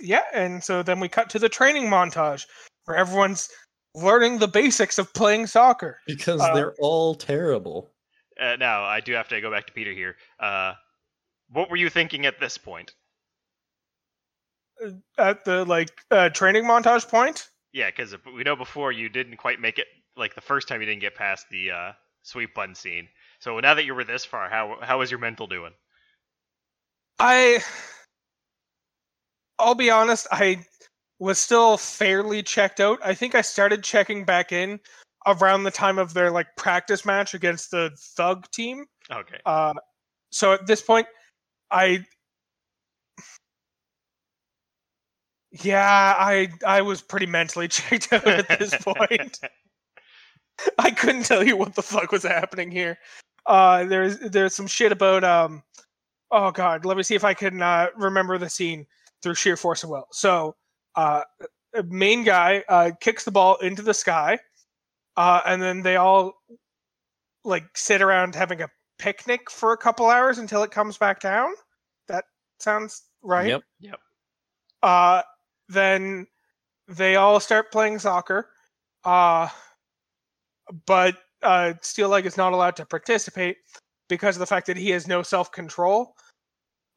Yeah, and so then we cut to the training montage where everyone's learning the basics of playing soccer. because uh, they're all terrible. Uh, now, I do have to go back to Peter here. Uh, what were you thinking at this point? At the like uh, training montage point, Yeah, because we know before you didn't quite make it. Like the first time you didn't get past the uh, sweep bun scene. So now that you were this far, how how is your mental doing? I I'll be honest, I was still fairly checked out. I think I started checking back in around the time of their like practice match against the Thug team. Okay. Uh, so at this point, I yeah, I I was pretty mentally checked out at this point. I couldn't tell you what the fuck was happening here. Uh, there's there's some shit about um, oh god, let me see if I can uh, remember the scene through sheer force of will. So, uh, a main guy uh, kicks the ball into the sky, uh, and then they all like sit around having a picnic for a couple hours until it comes back down. That sounds right. Yep. Yep. Uh, then they all start playing soccer. Uh, but uh, Steel Leg is not allowed to participate because of the fact that he has no self control.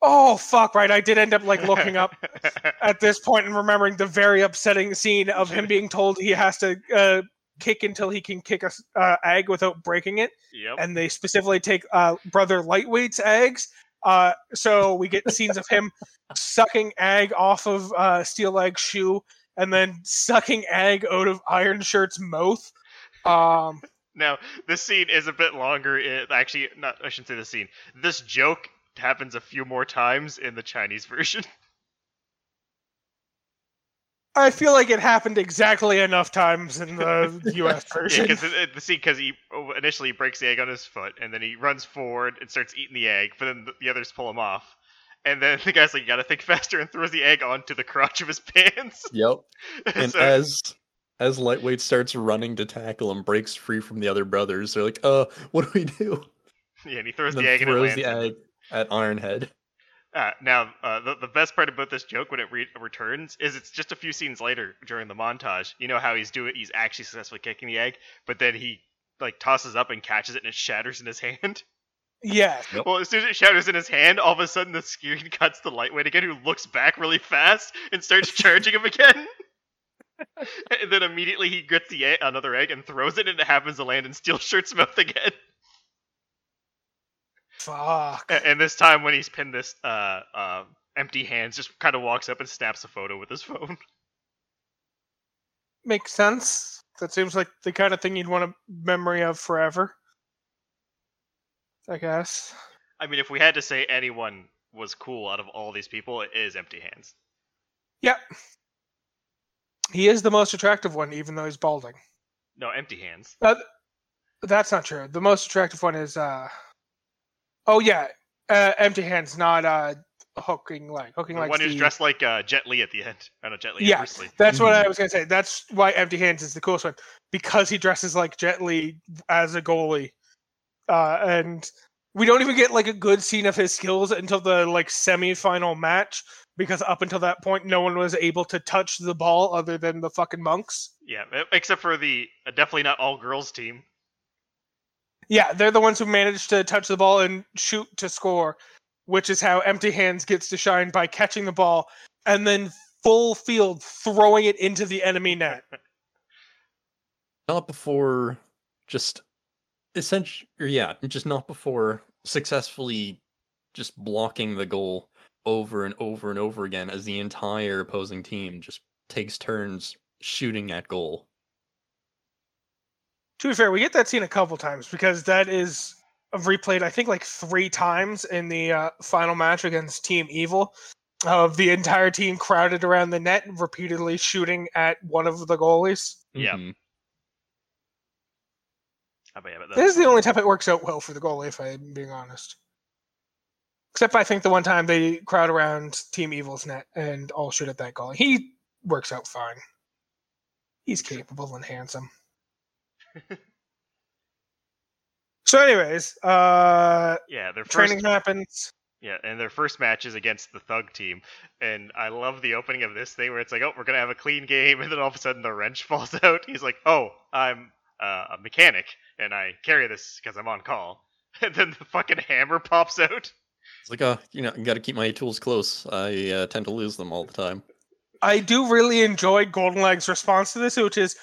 Oh fuck! Right, I did end up like looking up at this point and remembering the very upsetting scene of him being told he has to uh, kick until he can kick a uh, egg without breaking it, yep. and they specifically take uh, brother Lightweight's eggs. Uh, so we get scenes of him sucking egg off of uh, Steel Leg's shoe and then sucking egg out of Iron Shirt's mouth. Um, Now, this scene is a bit longer. It, actually, not. I shouldn't say the scene. This joke happens a few more times in the Chinese version. I feel like it happened exactly enough times in the U.S. version. Yeah, version. because the scene because he oh, initially breaks the egg on his foot, and then he runs forward and starts eating the egg, but then the, the others pull him off. And then the guy's like, "You gotta think faster," and throws the egg onto the crotch of his pants. Yep. And So- as as lightweight starts running to tackle and breaks free from the other brothers, they're like, "Uh, what do we do?" yeah, and he throws And the then egg and it throws lands. the- egg at Ironhead. Uh, now, uh, the, the best part about this joke when it re- returns is it's just a few scenes later during the montage. You know how he's doing, he's actually successfully kicking the egg, but then he like tosses up and catches it and it shatters in his hand. yeah, Yep. Well, as soon as it shatters in his hand, all of a sudden the screen cuts to lightweight again, who looks back really fast and starts charging him again. and then immediately he gets the egg, another egg and throws it, and it happens to land in Steel Shirt's mouth again. Fuck. A- And this time, when he's pinned this uh, uh, empty hands, just kind of walks up and snaps a photo with his phone. Makes sense. That seems like the kind of thing you'd want a memory of forever. I guess. I mean, if we had to say anyone was cool out of all these people, it is Empty Hands. Yep. He is the most attractive one, even though he's balding. No, Empty Hands. Uh, that's not true. The most attractive one is uh Oh yeah, uh, empty hands, not uh hooking leg. Hooking The leg. one who's dressed like uh, Jet Li at the end. I know Jet Li. Yeah. That's what I Mhm. was gonna say. That's why empty hands is the coolest one because he dresses like Jet Li as a goalie, uh, and we don't even get like a good scene of his skills until the like semi-final match because up until that point no one was able to touch the ball other than the fucking monks. Yeah, except for the uh, definitely not all girls team. Yeah, they're the ones who managed to touch the ball and shoot to score, which is how Empty Hands gets to shine by catching the ball and then full field throwing it into the enemy net. Not before just essentially, yeah, just not before successfully just blocking the goal over and over and over again as the entire opposing team just takes turns shooting at goal. To be fair, we get that scene a couple times because that is replayed, I think, like three times in the uh, final match against Team Evil. Of the entire team crowded around the net, repeatedly shooting at one of the goalies. Yeah. Oh, yeah, but This is the only time it works out well for the goalie, if I'm being honest. Except I think the one time they crowd around Team Evil's net and all shoot at that goalie. He works out fine. He's capable and handsome. so, anyways, uh, yeah, their first training happens. Yeah, and their first match is against the Thug team, and I love the opening of this thing where it's like, oh, we're gonna have a clean game, and then all of a sudden the wrench falls out. He's like, oh, I'm uh, a mechanic, and I carry this because I'm on call. And then the fucking hammer pops out. It's like, uh, you know, I got to keep my tools close. I uh, tend to lose them all the time. I do really enjoy Golden Leg's response to this, which is,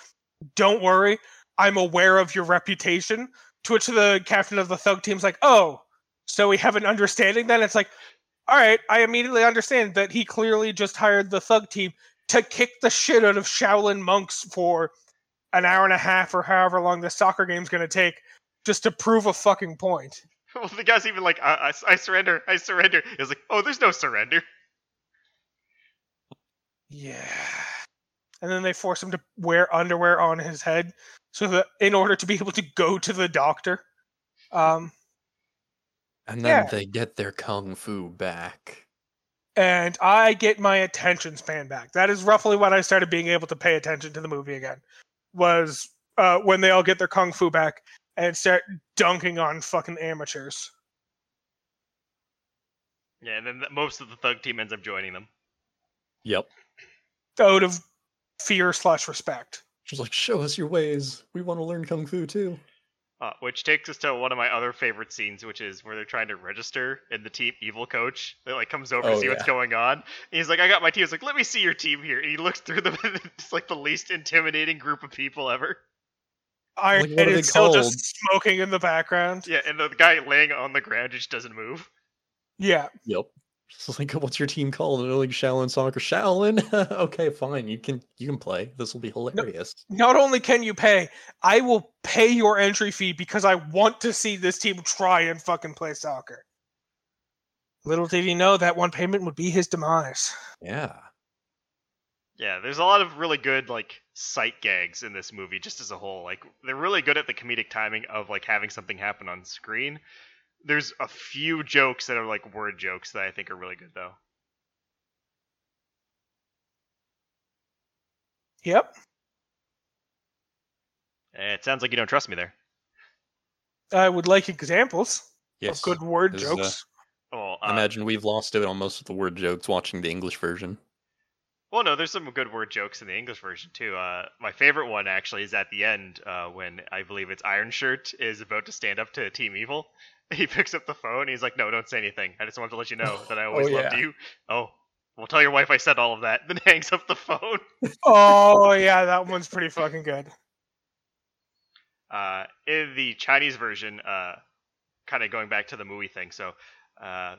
"Don't worry, I'm aware of your reputation." To which the captain of the thug team's like, "Oh, so we have an understanding then?" It's like, "All right, I immediately understand that he clearly just hired the thug team to kick the shit out of Shaolin monks for an hour and a half or however long the soccer game's going to take, just to prove a fucking point." Well, the guy's even like, I, I, I surrender, I surrender. He's like, oh, there's no surrender. Yeah. And then they force him to wear underwear on his head so that in order to be able to go to the doctor. Um And then Yeah. they get their kung fu back. and I get my attention span back. That is roughly when I started being able to pay attention to the movie again. Was uh, when they all get their kung fu back and start dunking on fucking amateurs. Yeah, and then most of the Thug team ends up joining them. Yep. Out of fear slash respect. She's like, show us your ways. We want to learn kung fu too. Uh, which takes us to one of my other favorite scenes, which is where they're trying to register, and the team evil coach that like comes over to Oh, see what's going on. And he's like, "I got my team." He's like, "Let me see your team here." And he looks through them, and it's like the least intimidating group of people ever. Iron Like, what Head are they is still called? just smoking in the background. Yeah, and the guy laying on the ground just doesn't move. Yeah. Yep. She's like, what's your team called? And they're like, Shaolin Soccer. Shaolin? okay, fine. You can you can play. This will be hilarious. not only can you pay, I will pay your entry fee because I want to see this team try and fucking play soccer. Little did he know that one payment would be his demise. Yeah. Yeah, there's a lot of really good like sight gags in this movie, just as a whole. Like they're really good at the comedic timing of like having something happen on screen. There's a few jokes that are like word jokes that I think are really good though. Yep. Eh, It sounds like you don't trust me there. I would like examples Yes. of good word Is, uh, jokes. Oh, I uh, imagine we've lost it on most of the word jokes watching the English version. Well, no, there's some good word jokes in the English version too. Uh, my favorite one actually is at the end uh, when I believe it's Iron Shirt is about to stand up to Team Evil. He picks up the phone. He's like, "No, don't say anything. I just wanted to let you know that I always Oh, loved yeah. you." Oh, well, tell your wife I said all of that. Then hangs up the phone. Oh yeah, that one's pretty fucking good. Uh, in the Chinese version, uh, kind of going back to the movie thing, so uh,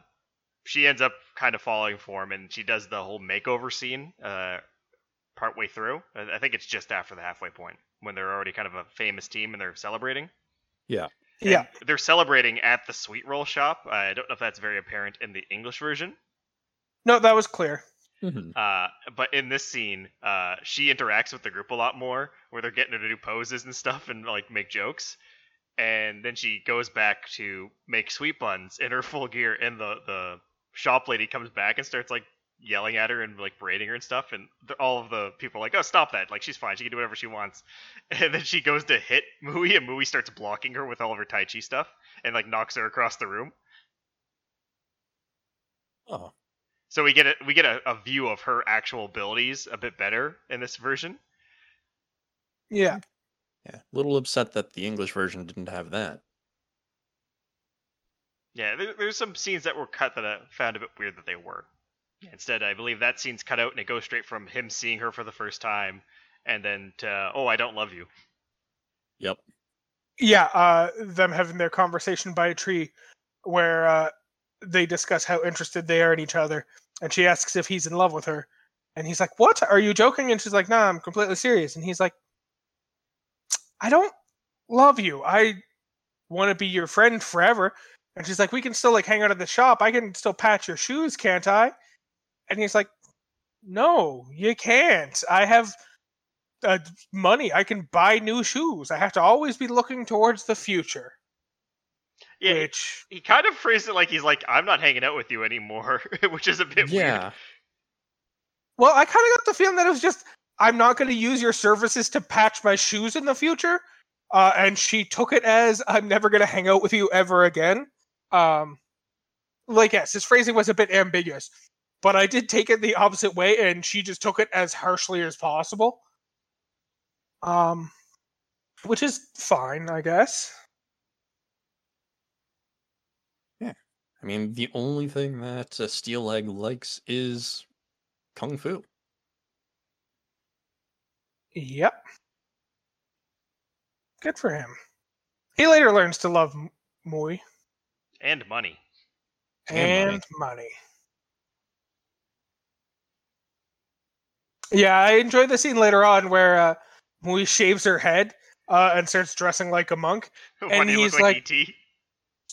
she ends up kind of falling for him, and she does the whole makeover scene uh, partway through. I I think it's just after the halfway point when they're already kind of a famous team and they're celebrating. And Yeah. they're celebrating at the sweet roll shop. I don't know if that's very apparent in the English version. No, that was clear. Mhm. Uh, but in this scene, uh, she interacts with the group a lot more, where they're getting her to do poses and stuff and like make jokes. And then she goes back to make sweet buns in her full gear, and the the shop lady comes back and starts like yelling at her and like berating her and stuff. And the, all of the people are like, "Oh, stop that! Like she's fine. She can do whatever she wants." And then she goes to hit Mui, and Mui starts blocking her with all of her Tai Chi stuff, and like knocks her across the room. Oh. So we get a we get a, a view of her actual abilities a bit better in this version. Yeah. Yeah. A little upset that the English version didn't have that. Yeah, there, there's some scenes that were cut that I found a bit weird that they were. Instead, I believe that scene's cut out and it goes straight from him seeing her for the first time, and then to oh I don't love you. Yep. Yeah, uh, them having their conversation by a tree where uh, they discuss how interested they are in each other. And she asks if he's in love with her. And he's like, What? Are you joking? And she's like, Nah, I'm completely serious. And he's like, I don't love you. I want to be your friend forever. And she's like, We can still like hang out at the shop. I can still patch your shoes, can't I? And he's like, No, you can't. I have uh, money. I can buy new shoes. I have to always be looking towards the future. Yeah, he- Which he kind of phrased it like he's like, I'm not hanging out with you anymore, which is a bit weird. Yeah. Well, I kind of got the feeling that it was just I'm not going to use your services to patch my shoes in the future. Uh, and she took it as I'm never going to hang out with you ever again. Um, like yes, his phrasing was a bit ambiguous, but I did take it the opposite way, and she just took it as harshly as possible. Um, which is fine, I guess. Yeah, I mean, the only thing that uh, Steel Leg likes is kung fu. Yep. Good for him. He later learns to love M- Mui And money. And and money. Yeah, I enjoy the scene later on where uh, Mui shaves her head uh, and starts dressing like a monk. and do he's like, like- ET?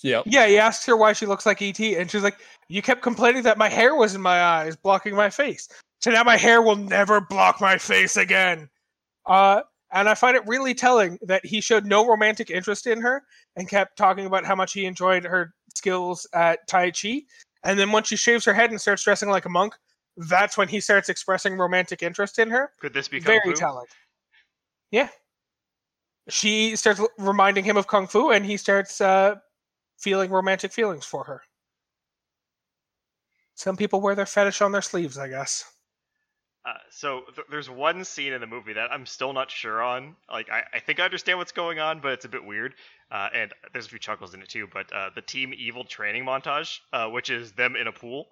Yep. Yeah, he asks her why she looks like ET, and she's like, "You kept complaining that my hair was in my eyes, blocking my face. So now my hair will never block my face again." Uh, and I find it really telling that he showed no romantic interest in her and kept talking about how much he enjoyed her skills at Tai Chi. And then once she shaves her head and starts dressing like a monk, that's when he starts expressing romantic interest in her. Could this be Kung Very Fu? telling. Yeah. She starts reminding him of Kung Fu, and he starts uh, feeling romantic feelings for her. Some people wear their fetish on their sleeves, I guess. Uh, so th- there's one scene in the movie that I'm still not sure on. Like I, I think I understand what's going on, but it's a bit weird. Uh, and there's a few chuckles in it too. But uh, the Team Evil training montage, uh, which is them in a pool.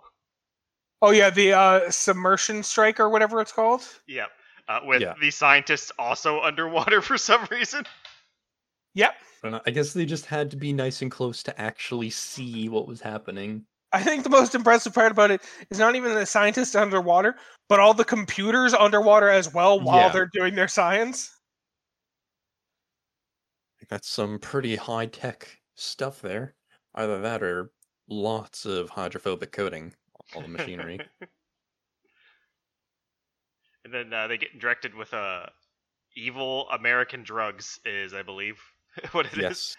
Oh yeah, the uh, submersion strike or whatever it's called. Yep. Uh, with Yeah. the scientists also underwater for some reason. Yep. And I guess they just had to be nice and close to actually see what was happening. I think the most impressive part about it is not even the scientists underwater, but all the computers underwater as well while Yeah. they're doing their science. That's some pretty high tech stuff there. Either that or lots of hydrophobic coating on all the machinery. and then uh, they get directed with uh, evil American drugs is I believe what it is.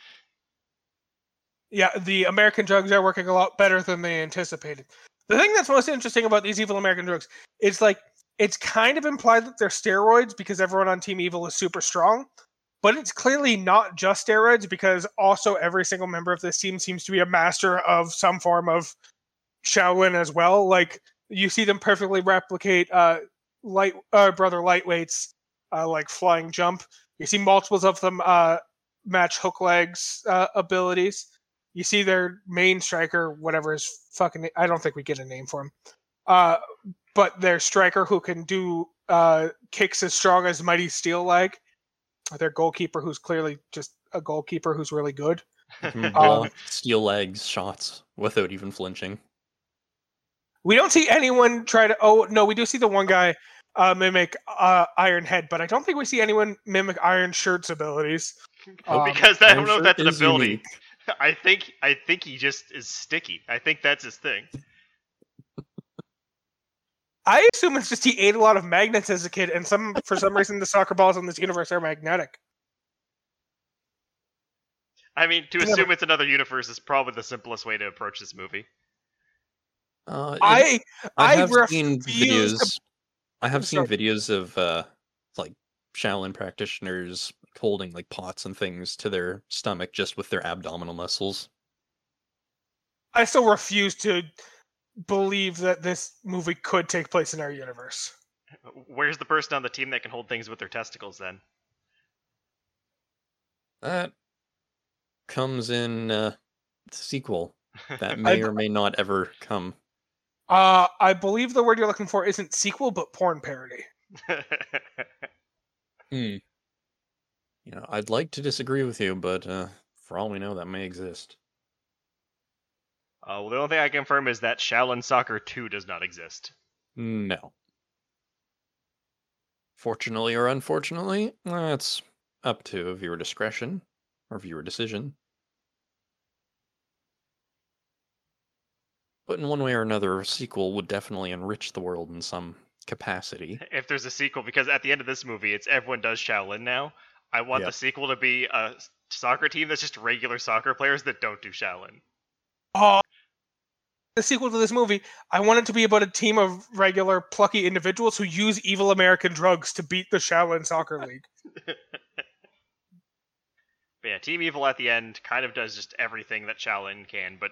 Yeah, the American drugs are working a lot better than they anticipated. The thing that's most interesting about these evil American drugs is like it's kind of implied that they're steroids because everyone on Team Evil is super strong, but it's clearly not just steroids because also every single member of this team seems to be a master of some form of Shaolin as well. Like you see them perfectly replicate uh light uh brother lightweights uh like flying jump. You see multiples of them uh match hook legs uh, abilities. You see their main striker, whatever his fucking I don't think we get a name for him. Uh, but their striker who can do uh, kicks as strong as Mighty Steel Leg. Their goalkeeper who's clearly just a goalkeeper who's really good. Um, steel legs shots without even flinching. We don't see anyone try to. Oh no, we do see the one guy uh, mimic uh, Iron Head, but I don't think we see anyone mimic Iron Shirt's abilities. Um, because I don't know if that's an ability. unique. I think I think he just is sticky. I think that's his thing. I assume it's just he ate a lot of magnets as a kid, and some for some reason the soccer balls in this universe are magnetic. I mean, to assume it's another universe is probably the simplest way to approach this movie. Uh, it- I I I have seen refuse to- videos. I have seen videos of uh, like Shaolin practitioners holding like pots and things to their stomach just with their abdominal muscles. I still refuse to believe that this movie could take place in our universe. Where's the person on the team that can hold things with their testicles then? That comes in uh, the sequel that may or may not ever come. Uh, I believe the word you're looking for isn't sequel, but porn parody. Hmm. You know, I'd like to disagree with you, but uh, for all we know, that may exist. Uh, well, the only thing I can confirm is that Shaolin Soccer 2 does not exist. No. Fortunately or unfortunately, that's up to viewer discretion or viewer decision. But in one way or another, a sequel would definitely enrich the world in some capacity. If there's a sequel, because at the end of this movie, it's everyone does Shaolin now. I want Yeah. the sequel to be a soccer team that's just regular soccer players that don't do Shaolin. Oh, the sequel to this movie, I want it to be about a team of regular plucky individuals who use evil American drugs to beat the Shaolin Soccer League. But yeah, Team Evil at the end kind of does just everything that Shaolin can, but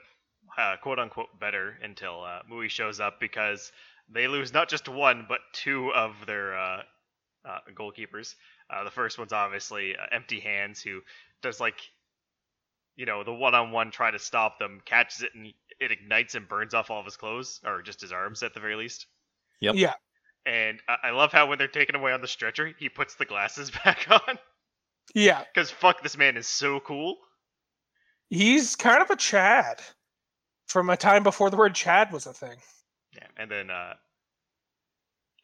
uh, quote unquote better until uh, Mui shows up because they lose not just one but two of their uh, uh, goalkeepers. Uh, the first one's obviously uh, Empty Hands, who does like, you know, the one-on-one try to stop them, catches it and it ignites and burns off all of his clothes or just his arms at the very least. Yep. Yeah. And I I love how when they're taken away on the stretcher, he puts the glasses back on Yeah, because fuck, this man is so cool. he's kind of a Chad from a time before the word Chad was a thing. Yeah, and then uh,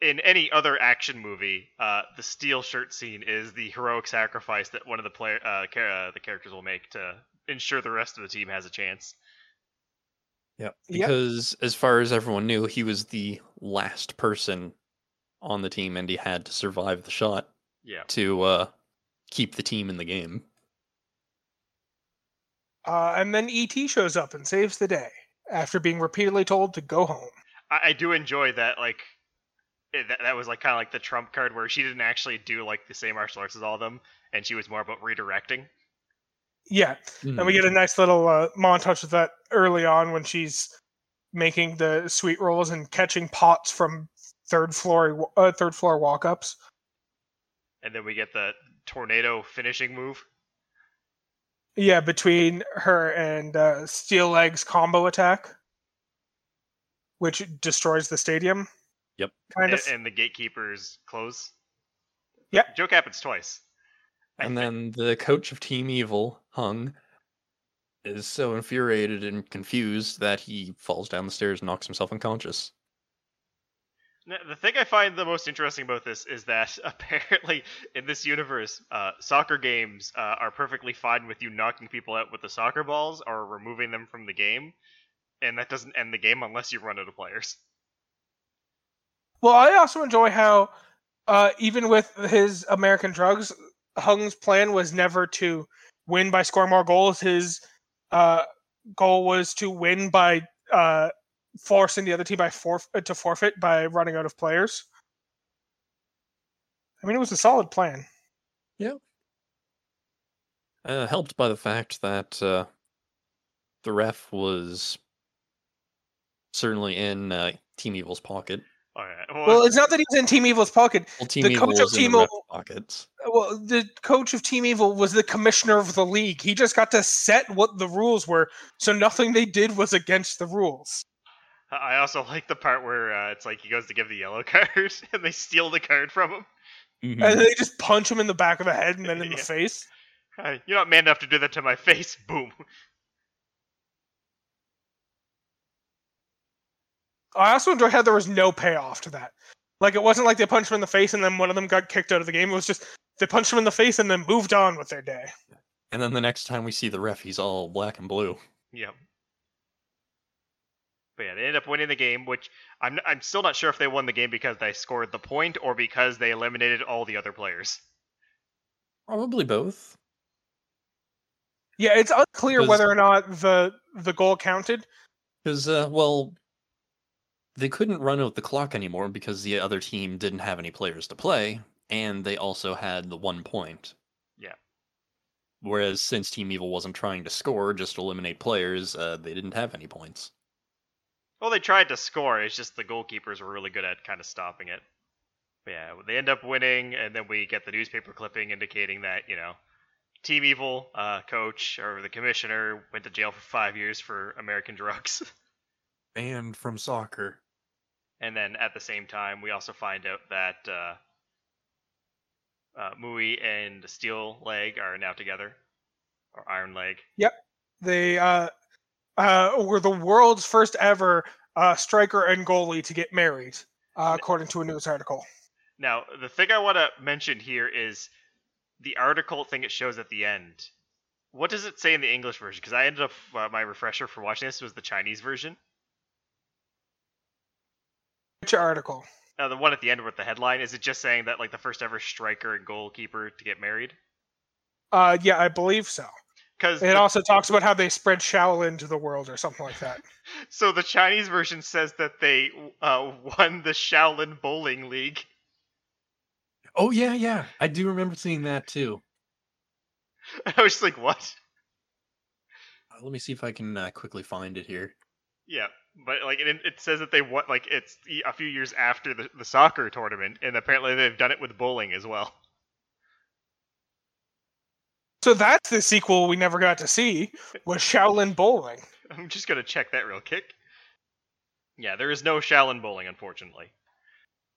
in any other action movie, uh, the steel shirt scene is the heroic sacrifice that one of the player uh, char- uh, the characters will make to ensure the rest of the team has a chance. Yep. Yep. Because as far as everyone knew, he was the last person on the team and he had to survive the shot Yeah, to uh keep the team in the game. Uh, and then ET shows up and saves the day after being repeatedly told to go home. I, I do enjoy that. Like it, that, that was like kind of like the trump card where she didn't actually do like the same martial arts as all of them, and she was more about redirecting. Yeah, and we get a nice little uh, montage of that early on when she's making the sweet rolls and catching pots from third floor uh, third floor walk ups. And then we get the tornado finishing move. Yeah, between her and uh, Steel Legs combo attack, which destroys the stadium. Yep. Kind and, of. and the gatekeepers close. Yep. Joke happens twice. I And then the coach of Team Evil, Hung, is so infuriated and confused that he falls down the stairs and knocks himself unconscious. Now, the thing I find the most interesting about this is that apparently in this universe, uh, soccer games uh, are perfectly fine with you knocking people out with the soccer balls or removing them from the game, and that doesn't end the game unless you run out of players. Well, I also enjoy how, uh, even with his American drugs, Hung's plan was never to win by scoring more goals. His uh, goal was to win by uh, forcing the other team by forf- uh, to forfeit by running out of players. I mean, it was a solid plan. Yeah. Uh, helped by the fact that uh, the ref was certainly in uh, Team Evil's pocket. All right. Well, it's not that he's in Team Evil's pocket. Well, Team The Evil coach of Team Evil- pockets. Well, the coach of Team Evil was the commissioner of the league. He just got to set what the rules were, so nothing they did was against the rules. I also like the part where uh, it's like he goes to give the yellow card and they steal the card from him. Mhm. And they just punch him in the back of the head and then in the face. Uh, You're not man enough to do that to my face. Boom. I also enjoy how there was no payoff to that. Like it wasn't like they punched him in the face and then one of them got kicked out of the game. It was just they punched him in the face and then moved on with their day. And then the next time we see the ref, he's all black and blue. Yep. But yeah, they end up winning the game, which I'm I'm still not sure if they won the game because they scored the point or because they eliminated all the other players. Probably both. Yeah, it's unclear whether or not the the goal counted. Because, uh, well, they couldn't run out the clock anymore because the other team didn't have any players to play, and they also had the one point. Yeah. Whereas since Team Evil wasn't trying to score, just eliminate players, uh, they didn't have any points. Well, they tried to score. It's just the goalkeepers were really good at kind of stopping it. But yeah, they end up winning, and then we get the newspaper clipping indicating that you know, Team Evil uh, coach or the commissioner went to jail for five years for American drugs. Banned from soccer. And then at the same time, we also find out that uh, uh, Mui and Steel Leg are now together, or Iron Leg. Yep, they uh, uh, were the world's first ever uh, striker and goalie to get married, uh, according to a news article. Now, the thing I want to mention here is the article thing it shows at the end. What does it say in the English version? Because I ended up uh, my refresher for watching this was the Chinese version. Which article? Uh, the one at the end with the headline is it just saying that like the first ever striker and goalkeeper to get married? Uh, yeah, I believe so. Because It also talks about how they spread Shaolin to the world or something like that. so the Chinese version says that they uh, won the Shaolin Bowling League. Oh yeah, yeah. I do remember seeing that too. I was just like, what? Uh, let me see if I can uh, quickly find it here. Yeah, but like it, it says that they won like it's a few years after the, the soccer tournament, and apparently they've done it with bowling as well. So that's the sequel we never got to see was Shaolin Bowling. I'm just gonna check that real quick. Yeah, there is no Shaolin bowling, unfortunately.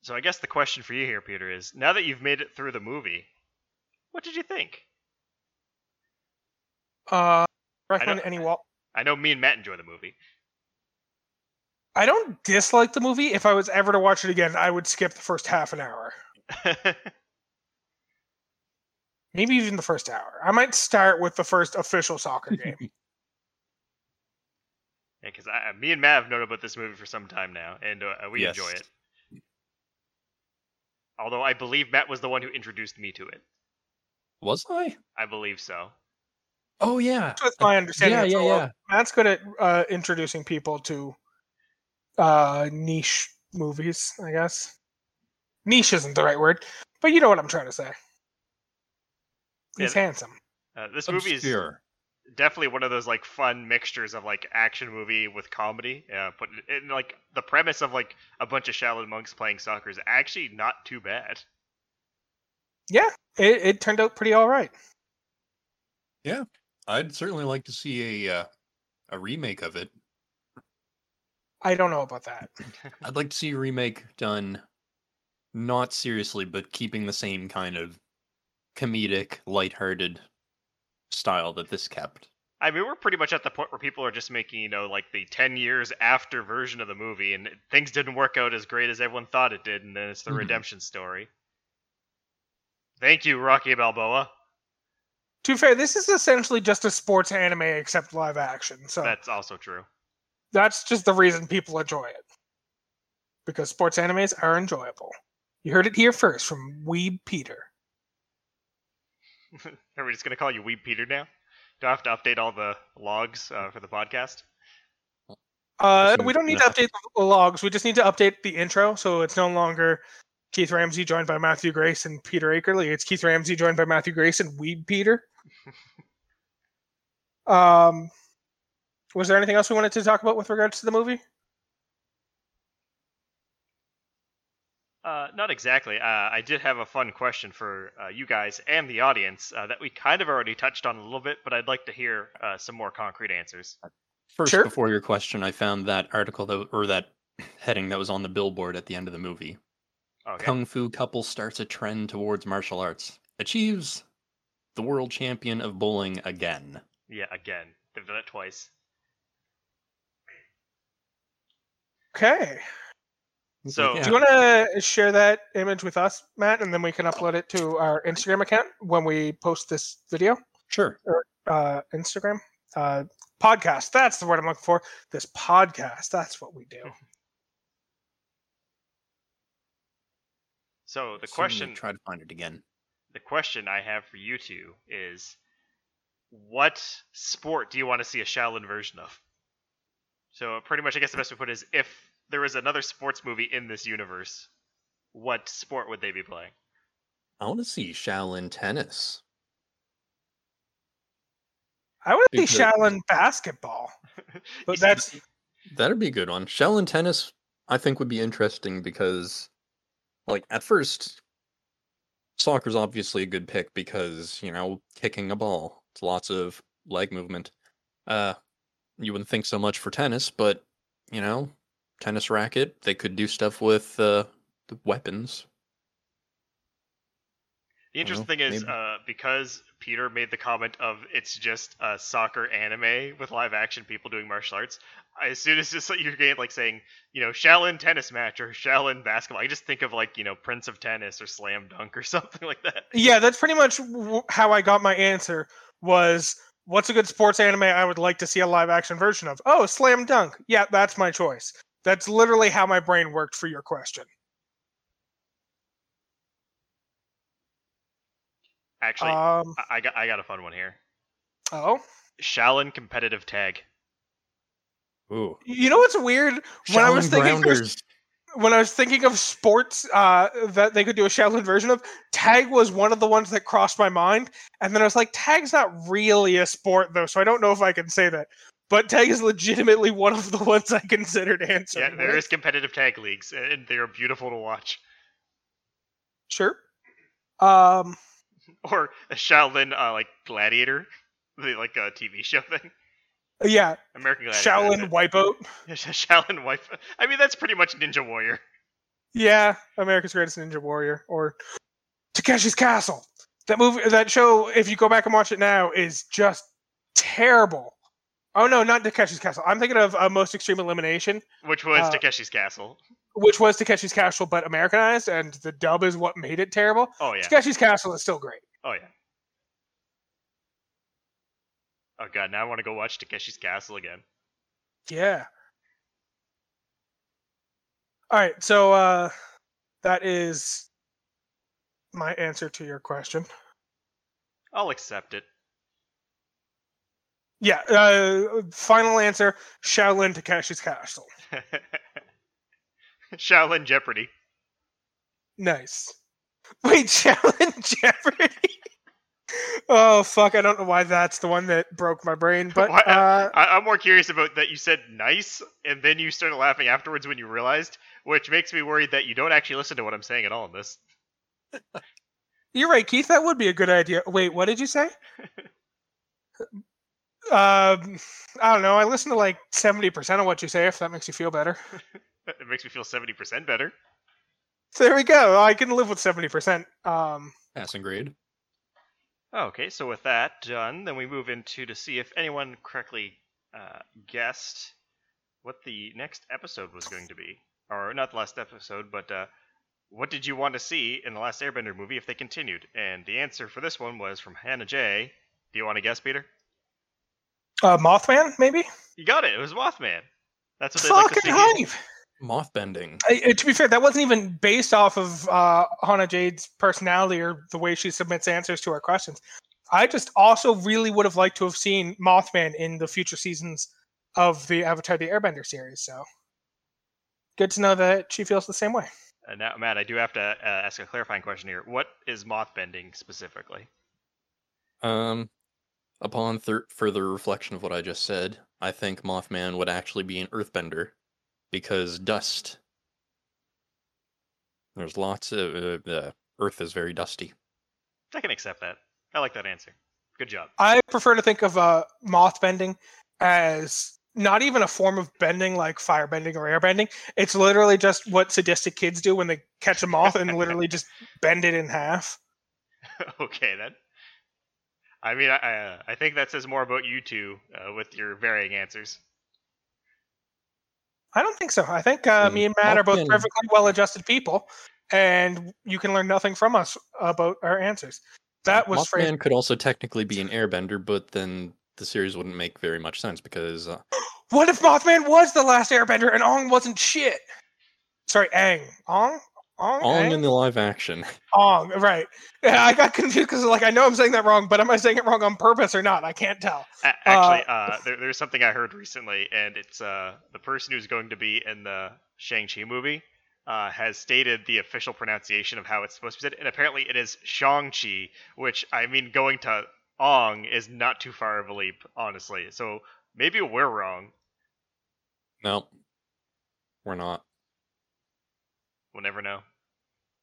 So I guess the question for you here, Peter, is now that you've made it through the movie, what did you think? Uh, recommend don't- any wall. I know me and Matt enjoy the movie. I don't dislike the movie. If I was ever to watch it again, I would skip the first half an hour, maybe even the first hour. I might start with the first official soccer game. because I me and Matt have known about this movie for some time now, and uh, we Yes. enjoy it. Although I believe Matt was the one who introduced me to it. Was I? I believe so. Oh yeah. That's with my understanding. yeah, yeah, yeah. Matt's good at uh, introducing people to uh, niche movies, I guess. Niche isn't the right word, but you know what I'm trying to say. He's Yeah, handsome. Uh, this movie is definitely one of those like fun mixtures of like action movie with comedy. Uh, but and like the premise of like a bunch of Shaolin monks playing soccer is actually not too bad. Yeah, it, it turned out pretty all right. Yeah, I'd certainly like to see a uh, a remake of it. I don't know about that. I'd like to see a remake done not seriously, but keeping the same kind of comedic, lighthearted style that this kept. I mean, we're pretty much at the point where people are just making, you know, like the 10 years after version of the movie, and things didn't work out as great as everyone thought it did, and then it's the Mhm. redemption story. Thank you, Rocky Balboa. To be fair, this is essentially just a sports anime except live action. So That's also true. That's just the reason people enjoy it. Because sports animes are enjoyable. You heard it here first from Weeb Peter. Are we just going to call you Weeb Peter now? Do I have to update all the logs uh, for the podcast? Uh, we don't need to update the logs. We just need to update the intro, so it's no longer Keith Ramsey joined by Matthew Grace and Peter Akerley. It's Keith Ramsey joined by Matthew Grace and Weeb Peter. um, was there anything else we wanted to talk about with regards to the movie? Uh, not exactly. Uh, I did have a fun question for uh, you guys and the audience uh, that we kind of already touched on a little bit, but I'd like to hear uh, some more concrete answers. First, Sure. before your question, I found that article that, or that heading that was on the billboard at the end of the movie. Okay. Kung Fu couple starts a trend towards martial arts, achieves the world champion of bowling again. Yeah, again. They've done it twice. Okay. So- like, Do you want to share that image with us, Matt, and then we can upload it to our Instagram account when we post this video? sure. Uh, Instagram uh, podcast. That's the word I'm looking for. This podcast. That's what we do. So the Certainly question, Try to find it again. the question I have for you two is, what sport do you want to see a Shaolin version of? So pretty much, I guess the best way to put it is, if there was another sports movie in this universe, what sport would they be playing? I want to see Shaolin tennis. I would say Because- Shaolin basketball, but that's That'd be a good one. Shaolin tennis, I think, would be interesting because, like, at first, soccer's obviously a good pick because you know kicking a ball, it's lots of leg movement. Uh, you wouldn't think so much for tennis, but you know, tennis racket, they could do stuff with uh, the weapons. The interesting Well, thing is, uh, because Peter made the comment of it's just a soccer anime with live action people doing martial arts, I, as soon as just like, you're getting like saying, you know, Shaolin tennis match or Shaolin basketball, I just think of like, you know, Prince of Tennis or Slam Dunk or something like that. yeah, that's pretty much w- how I got my answer. Was what's a good sports anime I would like to see a live action version of? Oh, Slam Dunk. Yeah, that's my choice. That's literally how my brain worked for your question. Actually, um, I, got I got a fun one here. Oh, Shaolin competitive tag. Ooh. You know what's weird? Shaolin when I was thinking, Grounders when I was thinking of sports uh, that they could do a Shaolin version of, tag was one of the ones that crossed my mind. And then I was like, tag's not really a sport though, so I don't know if I can say that. But tag is legitimately one of the ones I considered Yeah, answering. there with. is competitive tag leagues, and they are beautiful to watch. Sure. Um, Or a Shaolin uh, like gladiator, the like a TV show thing. Yeah, American Gladiator. Shaolin Wipeout. Shaolin wife. I mean, that's pretty much Ninja Warrior. Yeah, America's Greatest Ninja Warrior or Takeshi's Castle. That movie, that show, if you go back and watch it now, is just terrible. Oh no, not Takeshi's Castle. I'm thinking of uh, Most Extreme Elimination, Which was Uh, Takeshi's Castle. which was Takeshi's Castle but Americanized, and the dub is what made it terrible. Oh yeah. Takeshi's Castle is still great. Oh yeah. Oh god, now I want to go watch Takeshi's Castle again. Yeah. All right, so uh, that is my answer to your question. I'll accept it. Yeah, uh, final answer: Shaolin Takeshi's Castle. Shaolin Jeopardy. Nice. Wait, Shaolin Jeopardy. Oh fuck! I don't know why that's the one that broke my brain, but uh, I- I'm more curious about that you said nice, and then you started laughing afterwards when you realized, which makes me worried that you don't actually listen to what I'm saying at all in this. you're right, Keith. That would be a good idea. Wait, what did you say? um, I don't know. I listen to like seventy percent of what you say. If that makes you feel better. It makes me feel 70% better. There we go. I can live with seventy percent. Um, Passing grade. Okay, so with that done, then we move into to see if anyone correctly uh, guessed what the next episode was going to be. Or not the last episode, but uh, what did you want to see in the last Airbender movie if they continued? And the answer for this one was from Hannah J. Do you want to guess, Peter? uh, Mothman, maybe. You got it. It was Mothman. That's what they'd like to see. hype. Moth bending. I, to be fair, that wasn't even based off of uh, Hannah Jade's personality or the way she submits answers to our questions. I just also really would have liked to have seen Mothman in the future seasons of the Avatar: The Airbender series. So good to know that she feels the same way. Uh, now, Matt, I do have to uh, ask a clarifying question here. What is mothbending specifically? Um, upon thir- further reflection of what I just said, I think Mothman would actually be an earthbender because dust. There's lots of uh, uh, Earth is very dusty. I can accept that. I like that answer. Good job. I prefer to think of uh, moth bending as not even a form of bending like fire bending or air bending. It's literally just what sadistic kids do when they catch a moth and literally just bend it in half. okay then. I mean, I I, uh, I think that says more about you two uh, with your varying answers. I don't think so. I think uh, me and Matt are both perfectly well-adjusted people, and you can learn nothing from us about our answers. That was Mothman could also technically be an airbender, but then the series wouldn't make very much sense because uh, What if Mothman was the last Airbender and Ong wasn't shit? Sorry, Aang. Ong. Ong. Ong Aang? in the live action. Ong. Right. Yeah, I got confused because like I know I'm saying that wrong, but am I saying it wrong on purpose or not? I can't tell. A- actually, uh, there, there's something I heard recently, and it's uh, the person who's going to be in the Shang-Chi movie uh, has stated the official pronunciation of how it's supposed to be said, and apparently it is Shang-Chi, which, I mean, going to Ong is not too far of a leap, honestly. So maybe we're wrong. No, we're not. We'll never know.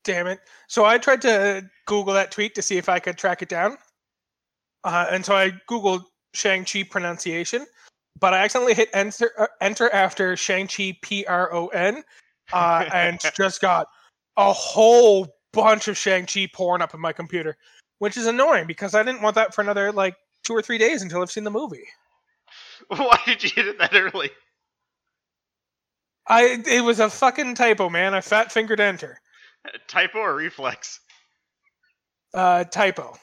Damn it. So I tried to Google that tweet to see if I could track it down. Uh, and so I Googled Shang-Chi pronunciation, but I accidentally hit enter, uh, enter after Shang-Chi P R O N uh, and just got a whole bunch of Shang-Chi pouring up in my computer, which is annoying because I didn't want that for another like two or three days until I've seen the movie. Why did you hit it that early? I it was a fucking typo, man. I fat fingered enter. Typo or reflex? Uh, typo.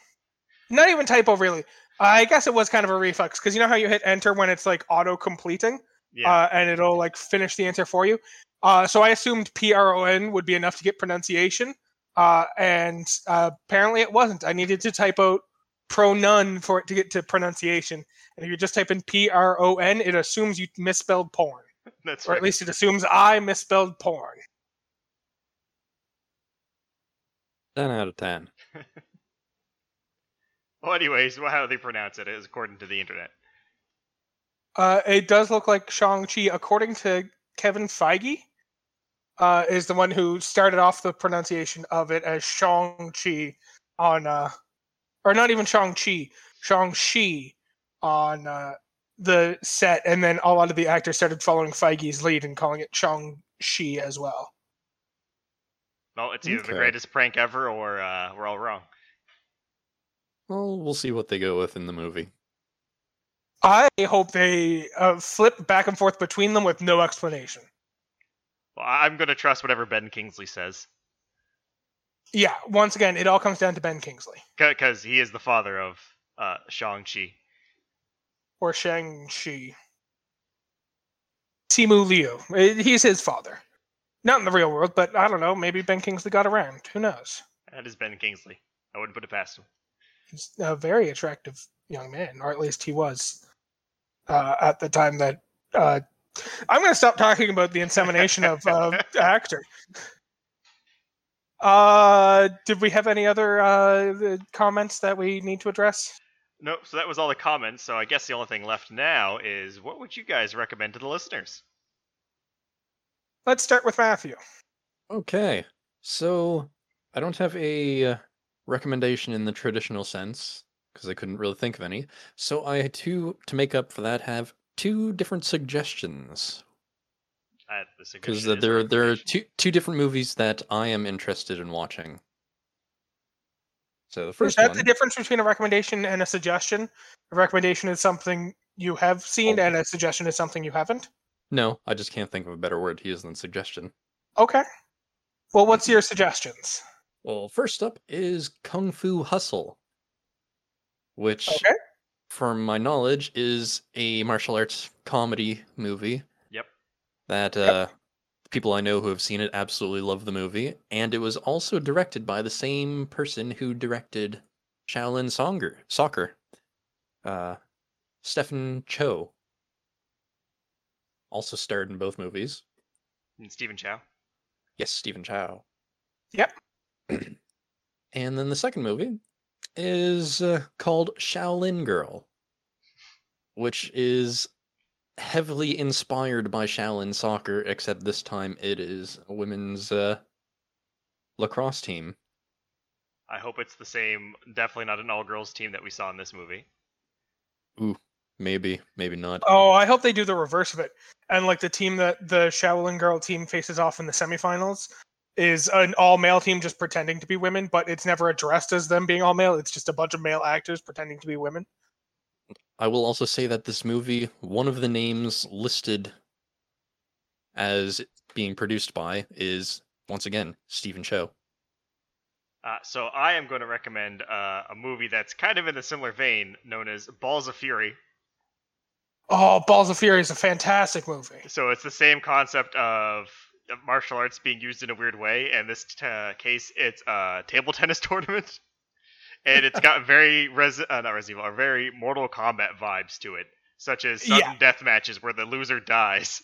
Not even typo, really. I guess it was kind of a reflex because you know how you hit enter when it's like auto completing, Yeah. uh, and it'll like finish the answer for you. Uh, so I assumed P R O N would be enough to get pronunciation, uh, and uh, apparently it wasn't. I needed to type out pronon for it to get to pronunciation. And if you just type in P R O N, it assumes you misspelled porn, That's or right. at least it assumes I misspelled porn. 10 out of 10. Well, anyways, well, how they pronounce it is according to the internet. Uh, it does look like Shang-Chi, according to Kevin Feige, uh, is the one who started off the pronunciation of it as Shang-Chi on, uh, or not even Shang-Chi, Shang-Chi on uh, the set, and then a lot of the actors started following Feige's lead and calling it Shang-Chi as well. Well, it's either the greatest prank ever or uh, we're all wrong. Well, we'll see what they go with in the movie. I hope they uh, flip back and forth between them with no explanation. Well, I- I'm going to trust whatever Ben Kingsley says Yeah, once again, it all comes down to Ben Kingsley because he is the father of uh, Shang-Chi. or Shang-Chi. Simu Liu. He's his father. Not in the real world, but I don't know. Maybe Ben Kingsley got around. Who knows? That is Ben Kingsley. I wouldn't put it past him. He's a very attractive young man, or at least he was uh, at the time that. Uh, I'm going to stop talking about the insemination of uh, actor. Uh, did we have any other uh, comments that we need to address? Nope, so that was all the comments, so I guess the only thing left now is what would you guys recommend to the listeners? Let's start with Matthew. Okay, so I don't have a uh, recommendation in the traditional sense because I couldn't really think of any. So I had two to make up for that. Have two different suggestions Uh, the because there there are two two different movies that I am interested in watching. So the Is first that one, the difference between a recommendation and a suggestion? A recommendation is something you have seen, Oh. and a suggestion is something you haven't. No, I just can't think of a better word to use than suggestion. Okay. Well, what's your suggestions? Well, first up is Kung Fu Hustle, which, Okay. from my knowledge, is a martial arts comedy movie Yep. that uh, people I know who have seen it absolutely love the movie, and it was also directed by the same person who directed Shaolin Songer, Soccer, uh, Stephen Cho. Also starred in both movies. And Stephen Chow. Yes, Stephen Chow. Yep. and then the second movie is uh, called Shaolin Girl, which is heavily inspired by Shaolin soccer, except this time it is a women's uh, lacrosse team. I hope it's the same, definitely not an all-girls team that we saw in this movie. Maybe, maybe not. Oh, I hope they do the reverse of it. And like the team that the Shaolin girl team faces off in the semifinals is an all male team just pretending to be women, but it's never addressed as them being all male. It's just a bunch of male actors pretending to be women. I will also say that this movie, one of the names listed as being produced by is once again Stephen Chow. Uh, so I am going to recommend uh, a movie that's kind of in a similar vein, known as Balls of Fury. Oh, Balls of Fury is a fantastic movie. So it's the same concept of of martial arts being used in a weird way. In this t- uh, case, it's a table tennis tournament, and it's got very res- uh, not Resident Evil, very Mortal Kombat vibes to it, such as sudden Yeah. death matches where the loser dies.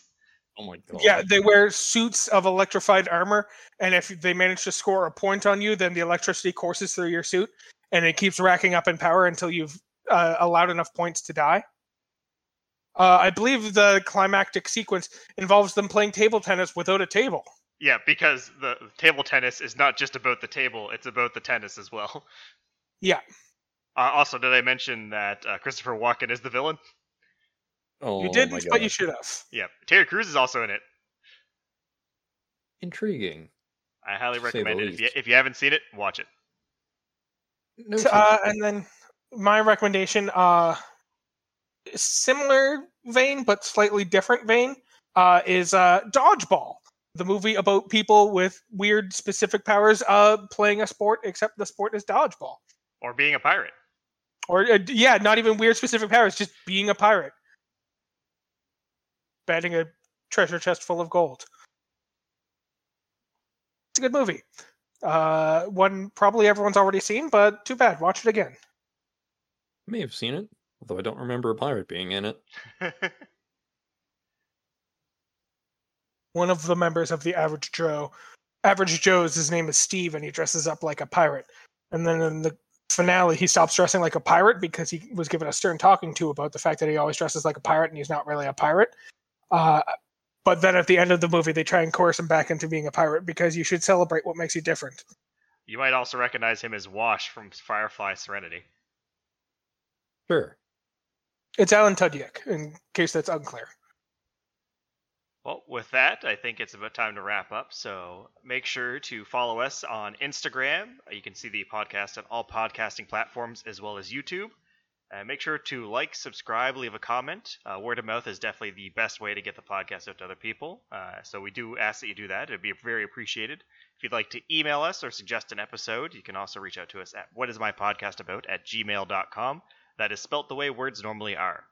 Oh my god. Yeah, they wear suits of electrified armor, and if they manage to score a point on you, then the electricity courses through your suit, and it keeps racking up in power until you've uh, allowed enough points to die. Uh, I believe the climactic sequence involves them playing table tennis without a table. Yeah, because the table tennis is not just about the table; it's about the tennis as well. Yeah. Uh, also, did I mention that uh, Christopher Walken is the villain? Oh, you didn't, but you should have. Yeah, Terry Crews is also in it. Intriguing. I highly To say the recommend it. If you, if you haven't seen it, watch it. No uh, and then my recommendation, uh, similar vein but slightly different vein, uh, is uh, Dodgeball, the movie about people with weird specific powers uh, playing a sport, except the sport is dodgeball. Or being a pirate. Or uh, yeah, not even weird specific powers, just being a pirate, batting a treasure chest full of gold. It's a good movie. Uh, one probably everyone's already seen, but too bad. Watch it again. May have seen it, although I don't remember a pirate being in it. One of the members of the Average Joe, Average Joe's, his name is Steve, and he dresses up like a pirate. And then in the finale, he stops dressing like a pirate because he was given a stern talking to about the fact that he always dresses like a pirate and he's not really a pirate. Uh, but then at the end of the movie, they try and coerce him back into being a pirate because you should celebrate what makes you different. you might also recognize him as Wash from Firefly Serenity. Sure. It's Alan Tudyk, in case that's unclear. Well, with that, I think it's about time to wrap up. So make sure to follow us on Instagram. You can see the podcast on all podcasting platforms as well as YouTube. Uh, make sure to like, subscribe, leave a comment. Uh, word of mouth is definitely the best way to get the podcast out to other people. Uh, so we do ask that you do that. It'd be very appreciated. If you'd like to email us or suggest an episode, you can also reach out to us at whatismypodcastabout at gmail.com. That is spelt the way words normally are.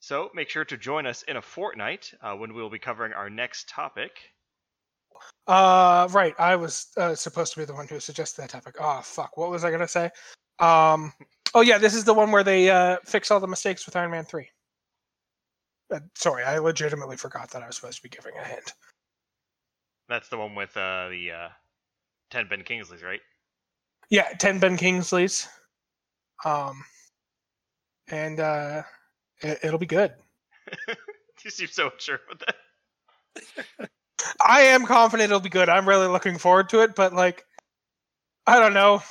So make sure to join us in a fortnight uh, when we will be covering our next topic. Uh, right. I was uh, supposed to be the one who suggested that topic. Oh, fuck. What was I gonna say? Um, oh yeah, this is the one where they uh, fix all the mistakes with Iron Man three. Uh, sorry, I legitimately forgot that I was supposed to be giving a hint. That's the one with uh, the uh, 10 Ben Kingsleys, right? Yeah, ten Ben Kingsleys. Um, and uh, it, it'll be good. you seem so sure with that. I am confident it'll be good. I'm really looking forward to it, but like, I don't know.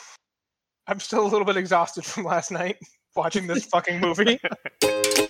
I'm still a little bit exhausted from last night watching this fucking movie.